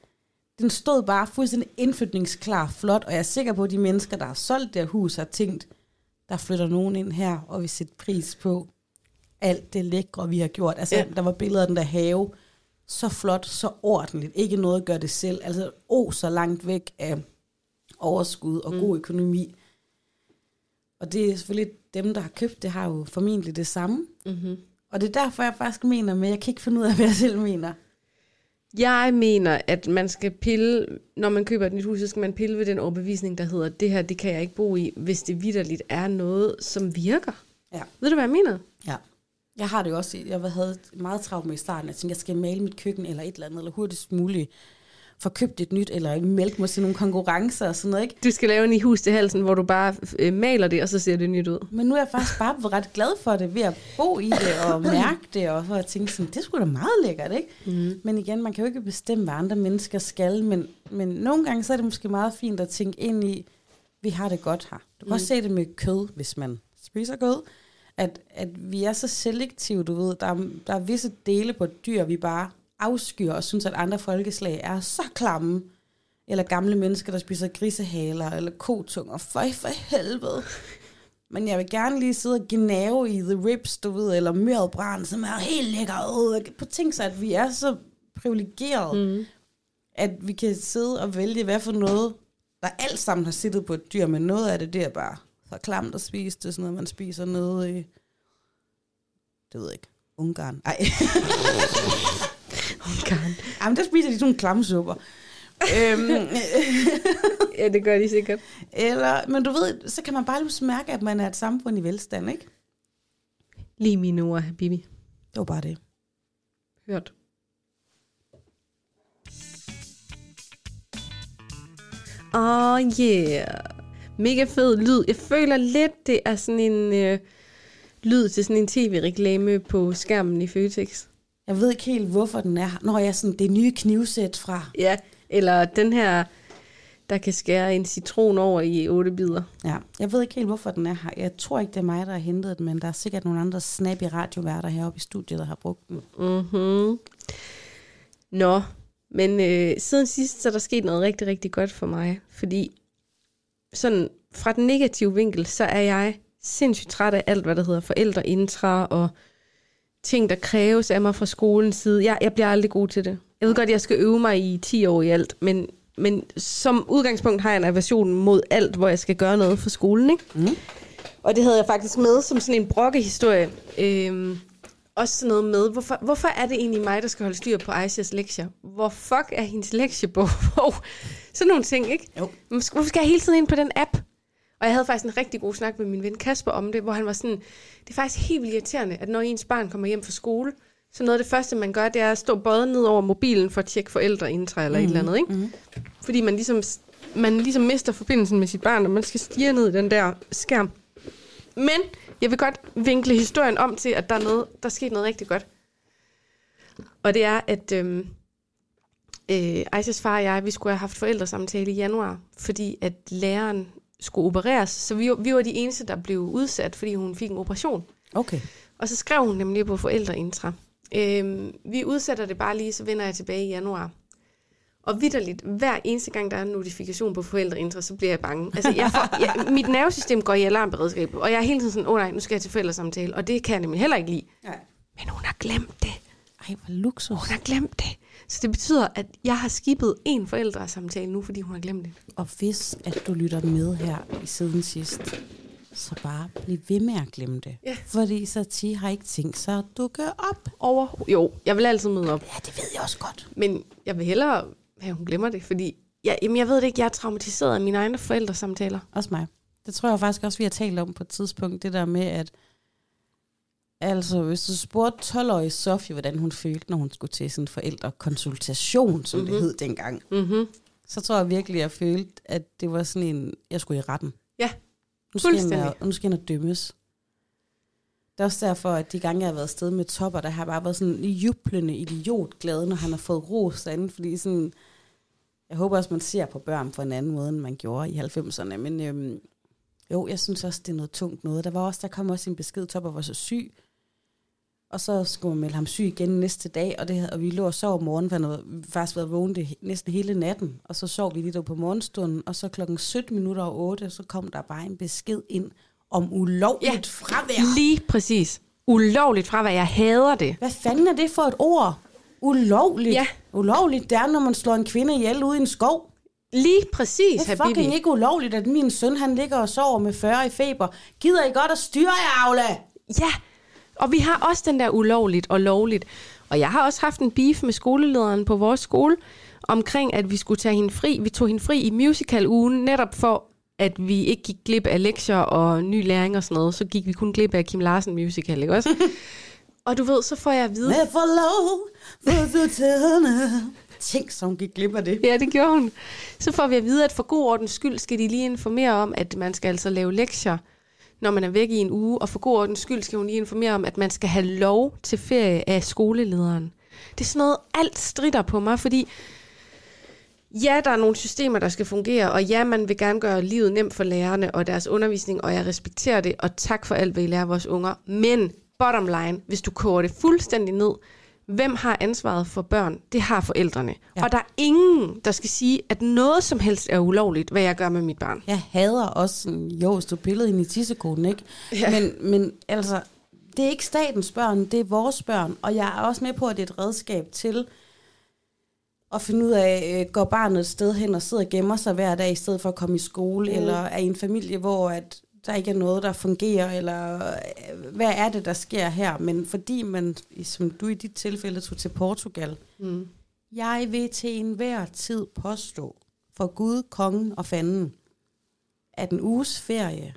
den stod bare fuldstændig indflytningsklar flot, og jeg er sikker på, at de mennesker, der har solgt det hus, har tænkt, der flytter nogen ind her, og vil sætte pris på alt det lækre, vi har gjort. Altså, Ja. der var billeder af den der have, så flot, så ordentligt, ikke noget gør det selv. Altså, o så langt væk af overskud og mm. god økonomi. Og det er selvfølgelig dem, der har købt det, har jo formentlig det samme. Mm-hmm. Og det er derfor, jeg faktisk mener, men jeg kan ikke finde ud af, hvad jeg selv mener. Jeg mener, at man skal pille, når man køber et nyt hus, så skal man pille ved den overbevisning, der hedder, det her, det kan jeg ikke bo i, hvis det vidderligt er noget, som virker. Ja. Ved du, hvad jeg mener? Ja. Jeg har det jo også, jeg havde meget travlt med i starten, jeg tænkte, jeg skal male mit køkken eller et eller andet, eller hurtigst muligt få købt et nyt, eller melde mig til nogle konkurrencer og sådan noget, ikke? Du skal lave en i hus til halsen, hvor du bare øh, maler det, og så ser det nyt ud. Men nu er jeg faktisk bare ret glad for det, ved at bo i det og mærke det, og for at tænke sådan, det skulle da meget lækkert, ikke? Mm. Men igen, man kan jo ikke bestemme, hvad andre mennesker skal, men, men nogle gange så er det måske meget fint at tænke ind i, vi har det godt her. Du kan mm. også se det med kød, hvis man spiser kød, at, at vi er så selektive, du ved, der er, der er visse dele på et dyr, vi bare afskyr og synes, at andre folkeslag er så klamme, eller gamle mennesker, der spiser grisehaler, eller kotunger. Føj for helvede. Men jeg vil gerne lige sidde og gnave i the ribs, du ved, eller mørbrænd, som er helt lækker. På ting så, at vi er så privilegeret, mm. at vi kan sidde og vælge, hvad for noget, der alt sammen har siddet på et dyr, men noget af det, det er bare så klamt at spise. Det er sådan noget, man spiser nede i, det ved jeg ikke, Ungarn. Ej. Ungarn. Jamen, der spiser de sådan nogle klamsupper. øhm, Ja, det gør de sikkert. eller, men du ved, så kan man bare lige mærke, at man er et samfund i velstand, ikke? Lige mine ord, Bibi. Det var bare det. Hørt. Oh yeah. Mega fed lyd. Jeg føler lidt, det er sådan en øh, lyd til sådan en tv-reklame på skærmen i Føtex. Jeg ved ikke helt, hvorfor den er. Når jeg sådan, det nye knivsæt fra... Ja, eller den her, der kan skære en citron over i otte bidder. Ja, jeg ved ikke helt, hvorfor den er her. Jeg tror ikke, det er mig, der har hentet den, men der er sikkert nogle andre snappy radioværter heroppe i studiet, der har brugt den. Mhm. Nå, men øh, siden sidst, så er der sket noget rigtig, rigtig godt for mig. Fordi sådan fra den negative vinkel, så er jeg sindssygt træt af alt, hvad der hedder forældreintra og ting, der kræves af mig fra skolens side. Jeg, jeg bliver aldrig god til det. Jeg ved godt, jeg skal øve mig i 10 år i alt, men, men som udgangspunkt har jeg en aversion mod alt, hvor jeg skal gøre noget for skolen. Ikke? Mm. Og det havde jeg faktisk med som sådan en brokkehistorie. Øhm, også sådan noget med, hvorfor, hvorfor er det egentlig mig, der skal holde styr på Aisha's lektier? Hvor fuck er hendes lektiebog? sådan nogle ting, ikke? Jo. Hvorfor skal jeg hele tiden ind på den app? Og jeg havde faktisk en rigtig god snak med min ven Kasper om det, hvor han var sådan, det er faktisk helt vildt irriterende, at når ens barn kommer hjem fra skole, så noget af det første, man gør, det er at stå både ned over mobilen for at tjekke forældreintra eller mm. et eller andet, ikke? Mm. Fordi man ligesom, man ligesom mister forbindelsen med sit barn, og man skal stige ned i den der skærm. Men jeg vil godt vinkle historien om til, at der er noget, der er sket noget rigtig godt. Og det er, at øhm, øh, Aisas far og jeg, vi skulle have haft forældresamtale i januar, fordi at læreren skulle opereres. Så vi, vi var de eneste, der blev udsat, fordi hun fik en operation. Okay. Og så skrev hun nemlig på forældreintra. Øhm, vi udsætter det bare lige, så vender jeg tilbage i januar. Og vidderligt, hver eneste gang, der er en notifikation på forældreintra, så bliver jeg bange. Altså, jeg får, jeg, mit nervesystem går i alarmberedskab, og jeg er hele tiden sådan, åh oh, nej, nu skal jeg til forældresamtale, og det kan jeg nemlig heller ikke lide. Nej. Men hun har glemt det. Ej, hvor luksus. Hun har glemt det. Så det betyder, at jeg har skibet en forældresamtale nu, fordi hun har glemt det. Og hvis at du lytter med her i siden sidst, så bare bliv ved med at glemme det. Ja. Fordi Sati har ikke tænkt sig at dukke op. Over. Jo, jeg vil altid møde op. Ja, det ved jeg også godt. Men jeg vil hellere have, at hun glemmer det, fordi jeg, jamen, jeg ved det ikke, jeg er traumatiseret af mine egne forældresamtaler. Også mig. Det tror jeg faktisk også, vi har talt om på et tidspunkt. Det der med, at altså, hvis du spurgte 12-årige Sofie, hvordan hun følte, når hun skulle til en forældrekonsultation, som mm-hmm. det hed dengang, Mm-hmm. så tror jeg virkelig, jeg følte, at det var sådan en, jeg skulle i retten. Ja, Nu skal, Fuldstændig. jeg, nu skal jeg dømmes. Det er også derfor, at de gange, jeg har været afsted med topper, der har bare været sådan jublende idiotglad, når han har fået ros derinde, fordi sådan, jeg håber også, man ser på børn på en anden måde, end man gjorde i 90'erne, men øhm, jo, jeg synes også, det er noget tungt noget. Der var også, der kom også en besked, topper var så syg, og så skulle man melde ham syg igen næste dag, og, det, og vi lå og sov om morgenen, for han havde faktisk været vågen det, næsten hele natten, og så sov vi lige der på morgenstunden, og så klokken 17 minutter over 8, så kom der bare en besked ind om ulovligt Ja. fravær. lige præcis. Ulovligt fra, hvad jeg hader det. Hvad fanden er det for et ord? Ulovligt? Ja. Ulovligt, det er, når man slår en kvinde ihjel ude i en skov. Lige præcis, Det er fucking Habibi. ikke ulovligt, at min søn han ligger og sover med 40 i feber. Gider I godt at styre jer, Aula? Ja, og vi har også den der ulovligt og lovligt. Og jeg har også haft en beef med skolelederen på vores skole, omkring at vi skulle tage hende fri. Vi tog hende fri i musical-ugen, netop for at vi ikke gik glip af lektier og ny læring og sådan noget. Så gik vi kun glip af Kim Larsen musical, ikke også? og du ved, så får jeg at vide... For lov, for du. Tænk, så hun gik glip af det. Ja, det gjorde hun. Så får vi at vide, at for god ordens skyld skal de lige informere om, at man skal altså lave lektier, når man er væk i en uge. Og for god ordens skyld skal hun lige informere om, at man skal have lov til ferie af skolelederen. Det er sådan noget, alt strider på mig, fordi ja, der er nogle systemer, der skal fungere, og ja, man vil gerne gøre livet nemt for lærerne og deres undervisning, og jeg respekterer det, og tak for alt, hvad I lærer vores unger. Men bottom line, hvis du koger det fuldstændig ned, hvem har ansvaret for børn? Det har forældrene. Ja. Og der er ingen, der skal sige, at noget som helst er ulovligt, hvad jeg gør med mit barn. Jeg hader også, sådan, jo, hvis du pillede ind i tissekoden, ikke? Ja. Men, men altså, det er ikke statens børn, det er vores børn. Og jeg er også med på, at det er et redskab til at finde ud af, øh, går barnet et sted hen og sidder og gemmer sig hver dag, i stedet for at komme i skole, mm. eller er i en familie, hvor at der ikke er noget, der fungerer, eller øh, hvad er det, der sker her? Men fordi man, som du i dit tilfælde tog til Portugal, Mm. jeg vil til enhver tid påstå, for Gud, kongen og fanden, at en uges ferie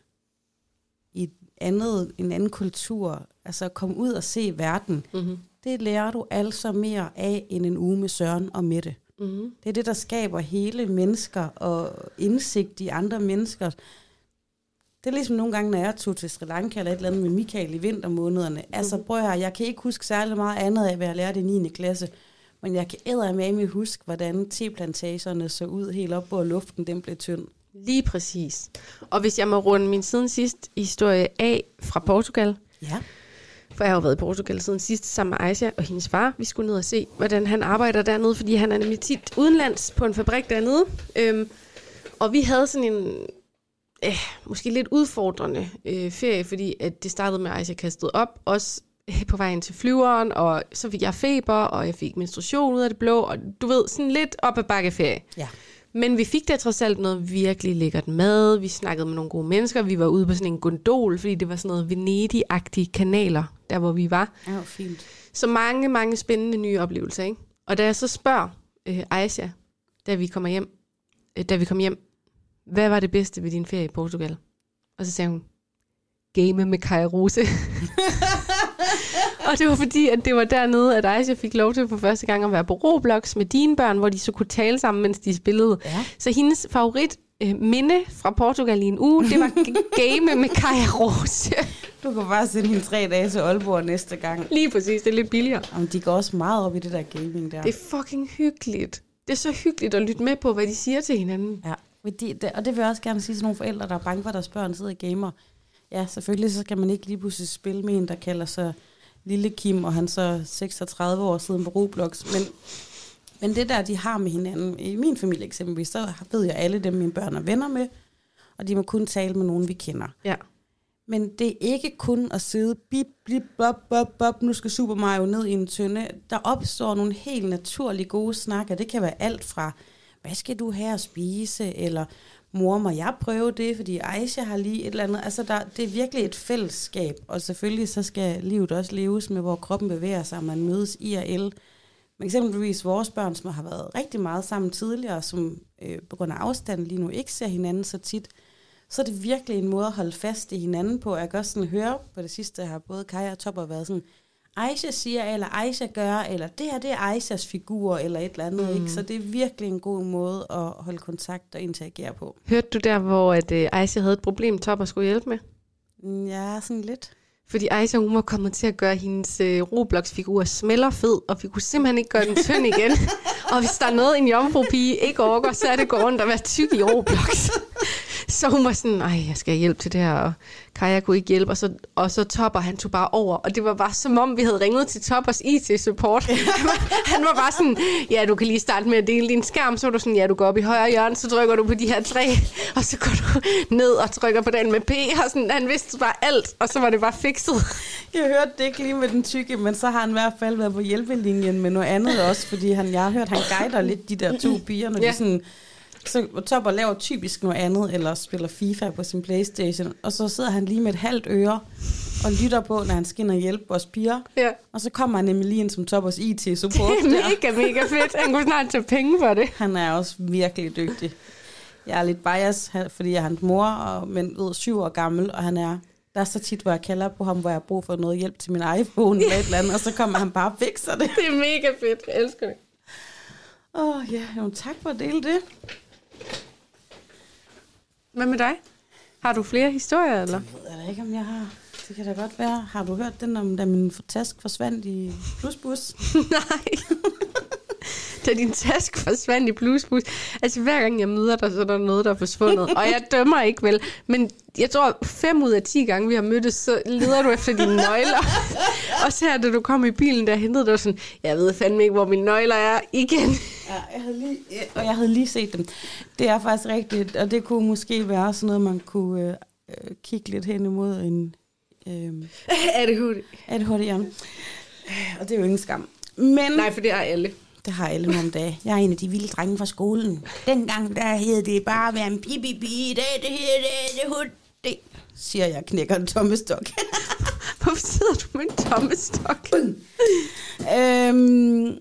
i et andet, en anden kultur, altså komme ud og se verden, Mm-hmm. det lærer du altså mere af end en uge med Søren og Mette. Mm-hmm. Det er det, der skaber hele mennesker og indsigt i andre mennesker. Det er ligesom nogle gange, når jeg tog til Sri Lanka eller et eller andet med Michael i vintermånederne. Mhm. Altså, prøv høre, jeg kan ikke huske særlig meget andet af, hvad jeg lærte i 9. klasse. Men jeg kan eddermame huske, hvordan teplantagerne så ud helt op, hvor luften den blev tynd. Lige præcis. Og hvis jeg må runde min siden sidst historie af fra Portugal, Ja. for jeg har jo været i Portugal siden sidst sammen med Aisha og hendes far. Vi skulle ned og se, hvordan han arbejder dernede, fordi han er nemlig tit udenlands på en fabrik dernede. Øhm, og vi havde sådan en øh, måske lidt udfordrende øh, ferie, fordi at det startede med, at Aisha kastede op, også øh, på vejen til flyveren, og så fik jeg feber, og jeg fik menstruation ud af det blå, og du ved, sådan lidt op ad bakke ferie. Ja. Men vi fik da trods alt noget virkelig lækkert mad. Vi snakkede med nogle gode mennesker. Vi var ude på sådan en gondol, fordi det var sådan noget Venedig-agtige kanaler, der hvor vi var. Ja, hvor fint. Så mange, mange spændende nye oplevelser, ikke? Og da jeg så spørger øh, Aisha, da vi kommer hjem, øh, da vi kom hjem, hvad var det bedste ved din ferie i Portugal? Og så sagde hun, game med Kaja Rose. og det var fordi, at det var dernede, at Aisha fik lov til for første gang at være på Roblox med dine børn, hvor de så kunne tale sammen, mens de spillede. Ja. Så hendes favorit øh, minde fra Portugal i en uge, det var game med Kaja Rose. Du kan bare sende hende tre dage til Aalborg næste gang. Lige præcis, det er lidt billigere. Jamen, de går også meget op i det der gaming der. Det er fucking hyggeligt. Det er så hyggeligt at lytte med på, hvad de siger til hinanden. Ja, fordi det, og det vil jeg også gerne sige til nogle forældre, der er bange for, at deres børn sidder og gamer. Ja, selvfølgelig så skal man ikke lige pludselig spille med en, der kalder sig Lille Kim, og han så 36 år siden på Roblox. Men, men det der, de har med hinanden, i min familie eksempelvis, så ved jeg alle dem, mine børn er venner med, og de må kun tale med nogen, vi kender. Ja. Men det er ikke kun at sidde, bip, blip, bop, bop, bop, nu skal Super Mario ned i en tønde. Der opstår nogle helt naturlige gode snakker. Det kan være alt fra, hvad skal du her spise, eller mor, må jeg prøve det, fordi Aisha har lige et eller andet. Altså, der, det er virkelig et fællesskab, og selvfølgelig så skal livet også leves med, hvor kroppen bevæger sig, og man mødes i og el. Men eksempelvis vores børn, som har været rigtig meget sammen tidligere, som øh, på grund af afstanden lige nu ikke ser hinanden så tit, så er det virkelig en måde at holde fast i hinanden på. Jeg kan også sådan høre på det sidste, har både Kaja og Topper været sådan, Aisha siger, eller Aisha gør, eller det her det er Aishas figur, eller et eller andet. Mm. Ikke? Så det er virkelig en god måde at holde kontakt og interagere på. Hørte du der, hvor at, øh, Aisha havde et problem, Topper skulle hjælpe med? Ja, sådan lidt. Fordi Aisha, hun var kommet til at gøre hendes øh, Roblox-figur smellerfed, og vi kunne simpelthen ikke gøre den tynd igen. og hvis der er noget, en jomfru-pige ikke orker, så er det gå rundt og være tyk i Roblox. Så hun var sådan, ej, jeg skal hjælpe til det her, og Kaja kunne ikke hjælpe, og så, og så Topper, han tog bare over, og det var bare som om, vi havde ringet til Toppers IT-support. han, var, han var bare sådan, ja, du kan lige starte med at dele din skærm, så var du sådan, ja, du går op i højre hjørne, så trykker du på de her tre, og så går du ned og trykker på den med P, og sådan, han vidste bare alt, og så var det bare fikset. Jeg hørte det ikke lige med den tykke, men så har han i hvert fald været på hjælpelinjen med noget andet også, fordi han, jeg har hørt, han guider lidt de der to piger, når. Ja. de sådan så Topper laver typisk noget andet, eller spiller FIFA på sin Playstation, og så sidder han lige med et halvt øre og lytter på, når han og hjælpe vores piger. Ja. Og så kommer han nemlig lige ind som Toppers IT-support. Det er mega, mega fedt. Han kunne snart tage penge for det. Han er også virkelig dygtig. Jeg er lidt bias, fordi jeg er hans mor, og, men ved syv år gammel, og han er... Der er så tit, hvor jeg kalder på ham, hvor jeg har brug for noget hjælp til min iPhone eller et eller andet, og så kommer han bare og fikser det. Det er mega fedt. Jeg elsker det. Åh oh, ja, jamen, tak for at dele det. Hvad med dig? Har du flere historier, eller? Jeg ved da ikke, om jeg har. Det kan da godt være. Har du hørt den om, da min task forsvandt i plusbus? Nej. da din task forsvandt i bluesbus. Altså hver gang jeg møder dig, så er der noget, der er forsvundet. Og jeg dømmer ikke vel. Men jeg tror, fem ud af ti gange, vi har mødtes, så leder du efter dine nøgler. og så her, da du kom i bilen, der hentede du sådan, jeg ved fandme ikke, hvor mine nøgler er igen. Ja, jeg havde lige, ja, og jeg havde lige set dem. Det er faktisk rigtigt, og det kunne måske være sådan noget, man kunne øh, øh, kigge lidt hen imod en øh, er det hurtigt? ADHD. Og det er jo ingen skam. Men Nej, for det er alle. Det har alle om dage. Jeg er en af de vilde drenge fra skolen. Dengang der hed det bare at være en pipi det det her, det det hud, det siger jeg, knækker en tommestok. Hvorfor sidder du med en tommestok? øhm,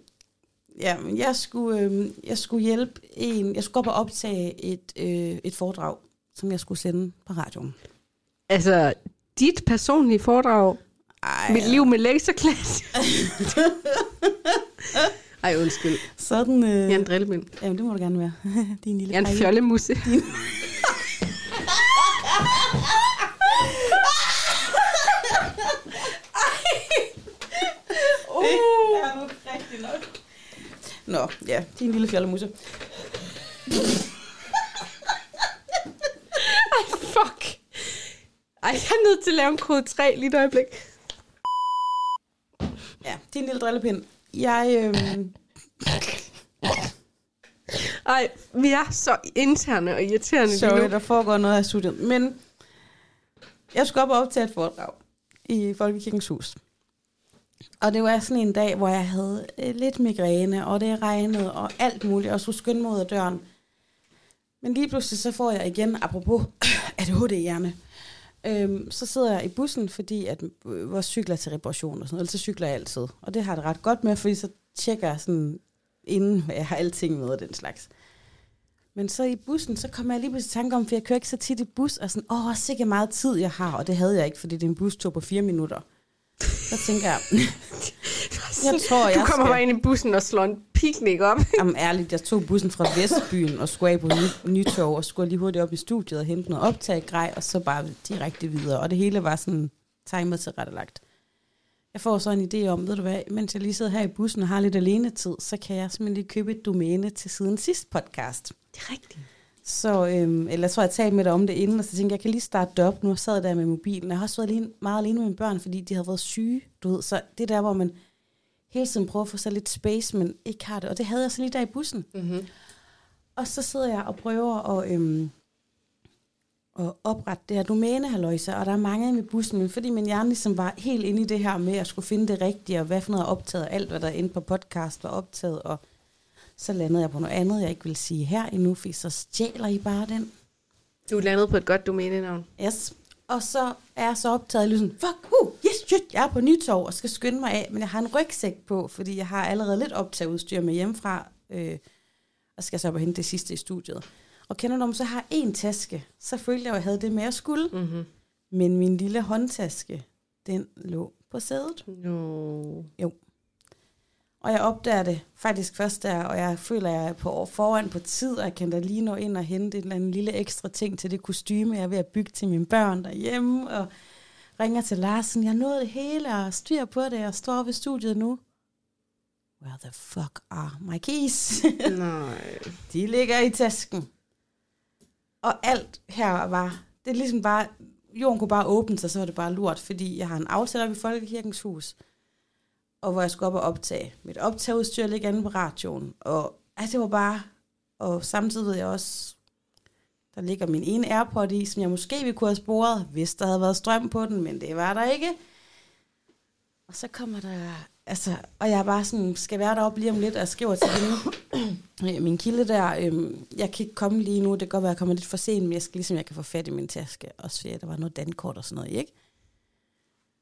ja, jeg skulle, øhm, jeg skulle hjælpe en, jeg skulle op og optage et, øh, et foredrag, som jeg skulle sende på radioen. Altså, dit personlige foredrag, Ej, mit liv med lektorklasse. Ej, undskyld. Sådan, øh... Jeg er en drillebind. Jamen, det må du gerne være. Din lille jeg er en fjollemusse. Din... Uh. Nå, ja, din lille fjollemusse. Ej, fuck. Ej, jeg er nødt til at lave en kode 3 lige et øjeblik. Ja, din lille drillepind. Jeg, øhm, Ej, vi er så interne og irriterende lige sorry, nu. der foregår noget af studiet. Men jeg skulle op og optage et foredrag i Folkekirkens Hus. Og det var sådan en dag, hvor jeg havde øh, lidt migræne, og det regnede, og alt muligt, og skulle skynde af døren. Men lige pludselig så får jeg igen, apropos ADHD-hjerne, øhm, så sidder jeg i bussen, fordi at øh, vores cykler er til reparation og sådan noget, så cykler jeg altid. Og det har jeg det ret godt med, fordi så tjekker jeg sådan, inden jeg har alting med og den slags. Men så i bussen, så kommer jeg lige pludselig i tanke om, for jeg kører ikke så tit i bus, og sådan, åh, sikke meget tid jeg har, og det havde jeg ikke, fordi det er en bustur på fire minutter. Så tænker jeg, jeg tror, jeg du kommer skal... bare ind i bussen og slår en picnic op. Jamen ærligt, jeg tog bussen fra Vestbyen og skulle af på Ny- Nytorv, og skulle lige hurtigt op i studiet og hente noget optag og så bare direkte videre. Og det hele var sådan timet til rettelagt. Jeg får så en idé om, ved du hvad, mens jeg lige sidder her i bussen og har lidt alenetid, så kan jeg simpelthen lige købe et domæne til siden sidst podcast. Det er rigtigt. Så, øhm, eller jeg tror, jeg talte med dig om det inden, og så tænkte jeg, jeg kan lige starte det op nu, og sad jeg der med mobilen. Jeg har også været alene, meget alene med mine børn, fordi de har været syge, du ved. Så det er der, hvor man hele tiden prøver at få sig lidt space, men ikke har det. Og det havde jeg så lige der i bussen. Mm-hmm. Og så sidder jeg og prøver at, øhm, at oprette det her domæne, halløjsa, og der er mange af i bussen, men fordi min hjerne ligesom var helt inde i det her med at skulle finde det rigtige, og hvad for noget er optaget, alt hvad der er inde på podcast var optaget, og så landede jeg på noget andet, jeg ikke vil sige her endnu, for så stjæler I bare den. Du landet på et godt domænenavn. Yes. Og så er jeg så optaget, ligesom, fuck, uh, yes, shit, jeg er på Nytorv og skal skynde mig af, men jeg har en rygsæk på, fordi jeg har allerede lidt optageudstyr med hjemmefra, øh, og skal så op og hente det sidste i studiet. Og kender du, om så har en taske, så følte jeg, at jeg havde det med, jeg skulle. Mm-hmm. Men min lille håndtaske, den lå på sædet. No. Og jeg opdager det faktisk først der, og jeg føler, at jeg er på foran på tid, og jeg kan da lige nå ind og hente en eller anden lille ekstra ting til det kostyme, jeg er ved at bygge til mine børn derhjemme, og ringer til Larsen, jeg nåede det hele, og styr på det, og står ved studiet nu. Where the fuck are my keys? Nej. De ligger i tasken. Og alt her var, det er ligesom bare, jorden kunne bare åbne sig, så var det bare lort, fordi jeg har en aftale op i Folkekirkens hus, og hvor jeg skulle op og optage. Mit optageudstyr ligger inde på radioen, og altså, det var bare, og samtidig ved jeg også, der ligger min ene Airpod i, som jeg måske ville kunne have sporet, hvis der havde været strøm på den, men det var der ikke. Og så kommer der, altså, og jeg er bare sådan, skal være deroppe lige om lidt, og skriver til hende, øh, min kilde der, øhm, jeg kan ikke komme lige nu, det kan godt være, at jeg kommer lidt for sent, men jeg skal ligesom, jeg kan få fat i min taske, og så der var noget dankort og sådan noget, ikke?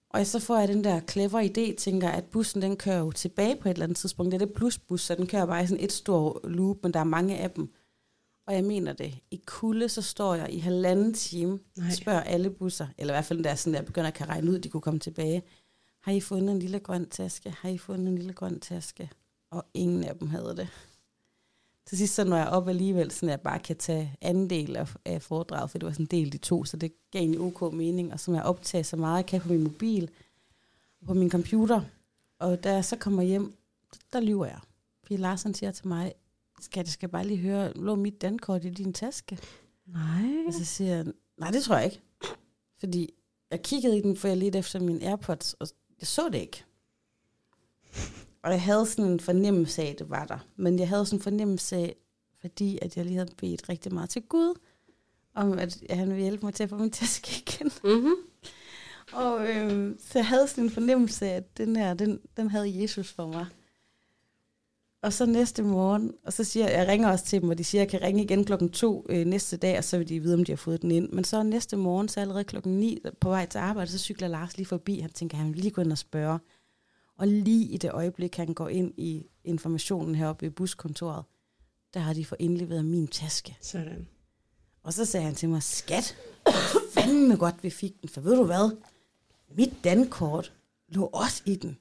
Og så får jeg den der clever idé, tænker, at bussen den kører jo tilbage på et eller andet tidspunkt. Det er det plusbus, så den kører bare i sådan et stort loop, men der er mange af dem. Og jeg mener det. I kulde, så står jeg i halvanden time, Nej. spørger alle busser, eller i hvert fald der, sådan der begynder at kan regne ud, at de kunne komme tilbage. Har I fundet en lille grøn taske? Har I fundet en lille grøn taske? Og ingen af dem havde det. Til sidst så når jeg op alligevel, så jeg bare kan tage anden del af, af foredraget, for det var sådan en del de to, så det gav egentlig ok mening, og så må jeg optage så meget jeg kan på min mobil og på min computer. Og da jeg så kommer hjem, der lyver jeg. Fordi Larsen siger til mig, skal jeg skal bare lige høre, lå mit dankort i din taske? Nej. Og så siger jeg, nej, det tror jeg ikke. Fordi jeg kiggede i den, for jeg lidt efter min AirPods, og jeg så det ikke. Og jeg havde sådan en fornemmelse af, at det var der. Men jeg havde sådan en fornemmelse af, fordi at jeg lige havde bedt rigtig meget til Gud, om at han ville hjælpe mig til at få min taske igen. Mm-hmm. Og øh, så jeg havde sådan en fornemmelse af, at den her, den, den havde Jesus for mig. Og så næste morgen, og så siger jeg, jeg ringer også til dem, og de siger, at jeg kan ringe igen klokken to øh, næste dag, og så vil de vide, om de har fået den ind. Men så næste morgen, så allerede klokken 9 på vej til arbejde, så cykler Lars lige forbi. Han tænker, han vil lige gå ind og spørge. Og lige i det øjeblik, han går ind i informationen heroppe i buskontoret, der har de fået indleveret min taske. Sådan. Og så sagde han til mig, skat, fandme godt, vi fik den, for ved du hvad? Mit dankort lå også i den.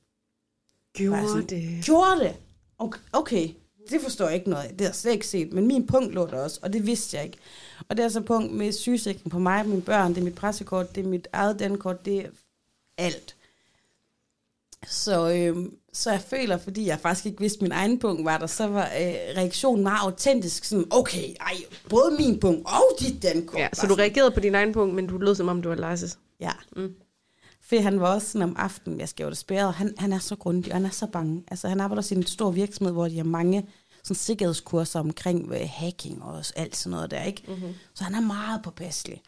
Gjorde sådan, det. Gjorde det? Okay, okay, det forstår jeg ikke noget af. Det har jeg slet ikke set, men min punkt lå der også, og det vidste jeg ikke. Og det er så punkt med sygesikring på mig mine børn, det er mit pressekort, det er mit eget dankort, det er alt. Så, øh, så jeg føler, fordi jeg faktisk ikke vidste, at min egen punkt var der, så var øh, reaktionen meget autentisk. Sådan, okay, ej, både min punkt og dit dankort. Ja, så du reagerede på din egen punkt, men du lød som om, du var Lars' Ja. Mm. For han var også sådan om aftenen, jeg skal jo det spæret, han, han er så grundig, og han er så bange. Altså, han arbejder også i en stor virksomhed, hvor de har mange sådan sikkerhedskurser omkring øh, hacking og alt sådan noget der, ikke? Mm-hmm. Så han er meget påpasselig.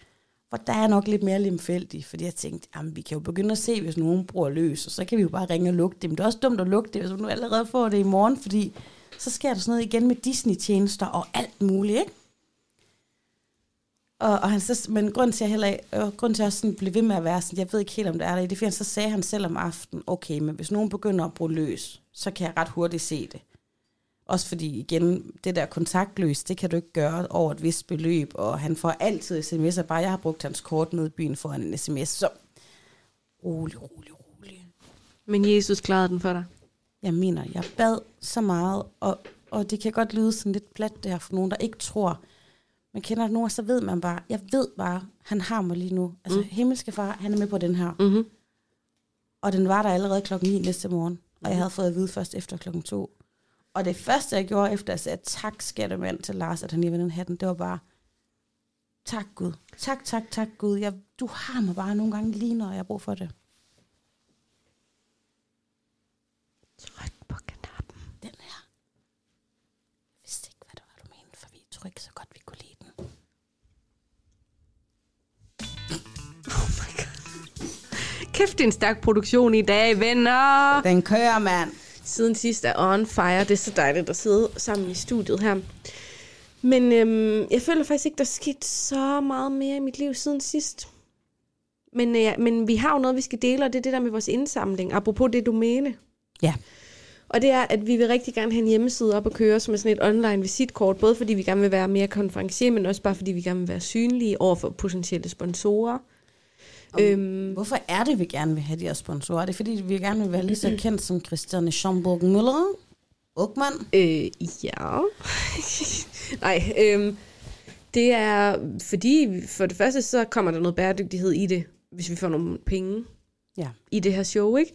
Hvor der er nok lidt mere lemfældig, fordi jeg tænkte, jamen, vi kan jo begynde at se, hvis nogen bruger løs, og så kan vi jo bare ringe og lukke det. Men det er også dumt at lukke det, hvis man nu allerede får det i morgen, fordi så sker der sådan noget igen med Disney-tjenester og alt muligt, ikke? Og, og han så, men grund til, at jeg heller, øh, grund til, at jeg sådan blev ved med at være sådan, jeg ved ikke helt, om det er der i det, for så sagde han selv om aftenen, okay, men hvis nogen begynder at bruge løs, så kan jeg ret hurtigt se det. Også fordi, igen, det der kontaktløs, det kan du ikke gøre over et vist beløb, og han får altid sms'er, bare jeg har brugt hans kort ned i byen for en sms, så rolig, rolig, rolig. Men Jesus klarede den for dig? Jeg mener, jeg bad så meget, og, og det kan godt lyde sådan lidt plat der for nogen, der ikke tror, man kender det nu, og så ved man bare, jeg ved bare, han har mig lige nu. Altså, mm. himmelske far, han er med på den her. Mm-hmm. Og den var der allerede klokken 9 næste morgen, og jeg havde fået at vide først efter klokken 2. Og det første, jeg gjorde, efter jeg sagde tak, skattemand til Lars, at han lige ville have den, det var bare, tak Gud, tak, tak, tak Gud, jeg, du har mig bare nogle gange lige, når jeg har brug for det. Tryk på knappen. Den her. Jeg vidste ikke, hvad det var, du mente, for vi tror ikke så godt, vi kunne lide den. Oh my god. Kæft, det er en stærk produktion i dag, venner. Den kører, mand. Siden sidst er on fire. Det er så dejligt at sidde sammen i studiet her. Men øhm, jeg føler faktisk ikke, der er sket så meget mere i mit liv siden sidst. Men, øh, men vi har jo noget, vi skal dele, og det er det der med vores indsamling. Apropos det domæne. Ja. Og det er, at vi vil rigtig gerne have en hjemmeside op at køre, som er sådan et online visitkort, både fordi vi gerne vil være mere konferencier, men også bare fordi vi gerne vil være synlige over for potentielle sponsorer. Øhm, Hvorfor er det, vi gerne vil have de her sponsorer? Er det fordi, vi gerne vil være lige så kendt som Christiane Schomburg Müller? Ukman? Øh, ja. Nej, øhm, det er fordi, for det første, så kommer der noget bæredygtighed i det, hvis vi får nogle penge Ja. i det her show, ikke?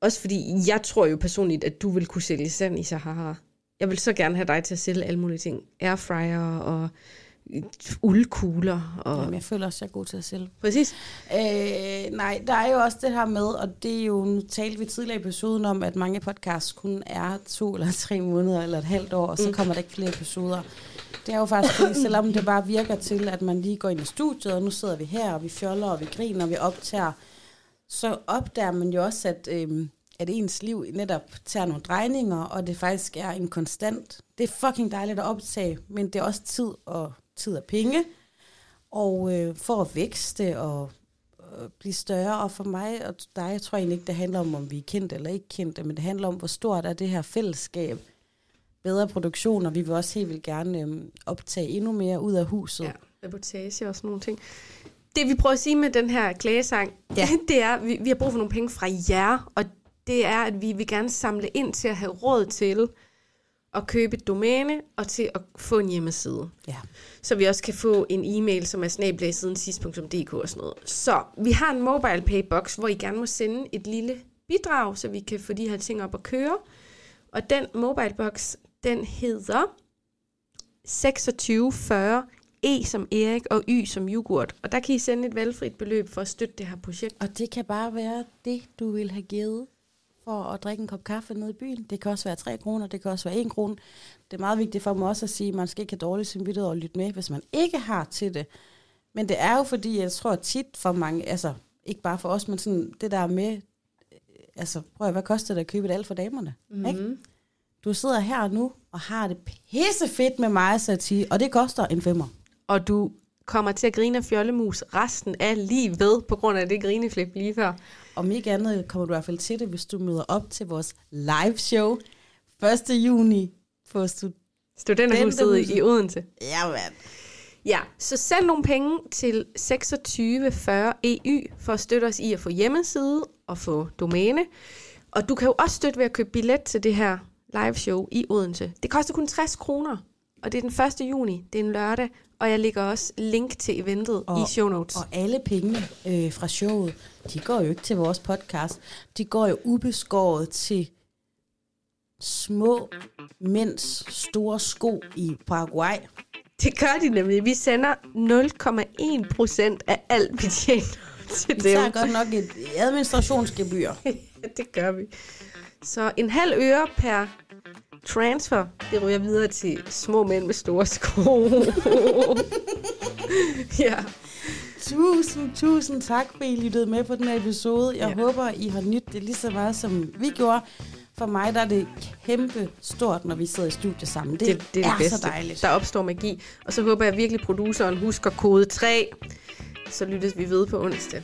Også fordi, jeg tror jo personligt, at du vil kunne sælge sand i Sahara. Jeg vil så gerne have dig til at sælge alle mulige ting. Airfryer og uldkugler. Og... Jamen, jeg føler også, at jeg er god til at sælge. Præcis. Øh, nej, der er jo også det her med, og det er jo, nu talte vi tidligere i episoden om, at mange podcasts kun er to eller tre måneder eller et halvt år, og så kommer der ikke flere episoder. Det er jo faktisk fordi, selvom det bare virker til, at man lige går ind i studiet, og nu sidder vi her, og vi fjoller, og vi griner, og vi optager, så opdager man jo også, at, øhm, at ens liv netop tager nogle drejninger, og det faktisk er en konstant. Det er fucking dejligt at optage, men det er også tid og tid og penge. Og øh, for at vækste og øh, blive større, og for mig og dig, jeg tror egentlig ikke, det handler om, om vi er kendte eller ikke kendte, men det handler om, hvor stort er det her fællesskab. Bedre produktion, og vi vil også helt vildt gerne øh, optage endnu mere ud af huset. Ja, reportage og sådan nogle ting. Det vi prøver at sige med den her klagesang, Ja. det er, at vi, vi har brug for nogle penge fra jer, og det er, at vi vil gerne samle ind til at have råd til at købe et domæne og til at få en hjemmeside. ja. Så vi også kan få en e-mail, som er snablagsiden sidst.dk og sådan noget. Så vi har en mobile pay box, hvor I gerne må sende et lille bidrag, så vi kan få de her ting op at køre. Og den mobile box, den hedder 2640 E som Erik og Y som yoghurt. Og der kan I sende et valgfrit beløb for at støtte det her projekt. Og det kan bare være det, du vil have givet for at drikke en kop kaffe nede i byen. Det kan også være 3 kroner, det kan også være 1 krone. Det er meget vigtigt for mig også at sige, at man skal ikke have dårligt samvittighed og lytte med, hvis man ikke har til det. Men det er jo fordi, jeg tror tit for mange, altså ikke bare for os, men sådan det der med, øh, altså prøv at hvad koster det at købe et alt for damerne? Mm-hmm. Ikke? Du sidder her nu og har det pisse fedt med mig, Sati, og det koster en femmer. Og du kommer til at grine af fjollemus resten af livet, på grund af det grineflip lige før. Om ikke andet kommer du i hvert fald til det, hvis du møder op til vores live show 1. juni på Stud- Studenterhuset i Odense. Ja, mand. Ja, så send nogle penge til 2640 EY for at støtte os i at få hjemmeside og få domæne. Og du kan jo også støtte ved at købe billet til det her live show i Odense. Det koster kun 60 kroner, og det er den 1. juni. Det er en lørdag, Og jeg lægger også link til eventet Og- i show notes. Og alle pengene øh, fra showet, de går jo ikke til vores podcast. De går jo ubeskåret til små mænds store sko i Paraguay. Det gør de nemlig. Vi sender 0,1 procent af alt, vi tjener til Vi dem. tager godt nok et administrationsgebyr. det gør vi. Så en halv øre per transfer, det ryger videre til små mænd med store sko. ja. Tusind, tusind tak, fordi I lyttede med på den her episode. Jeg Ja. håber, I har nydt det lige så meget, som vi gjorde. For mig der er det kæmpe stort, når vi sidder i studiet sammen. Det, Det, det er er det bedste. så dejligt. Der opstår magi. Og så håber jeg virkelig, at produceren husker kode 3. Så lyttes vi ved på onsdag.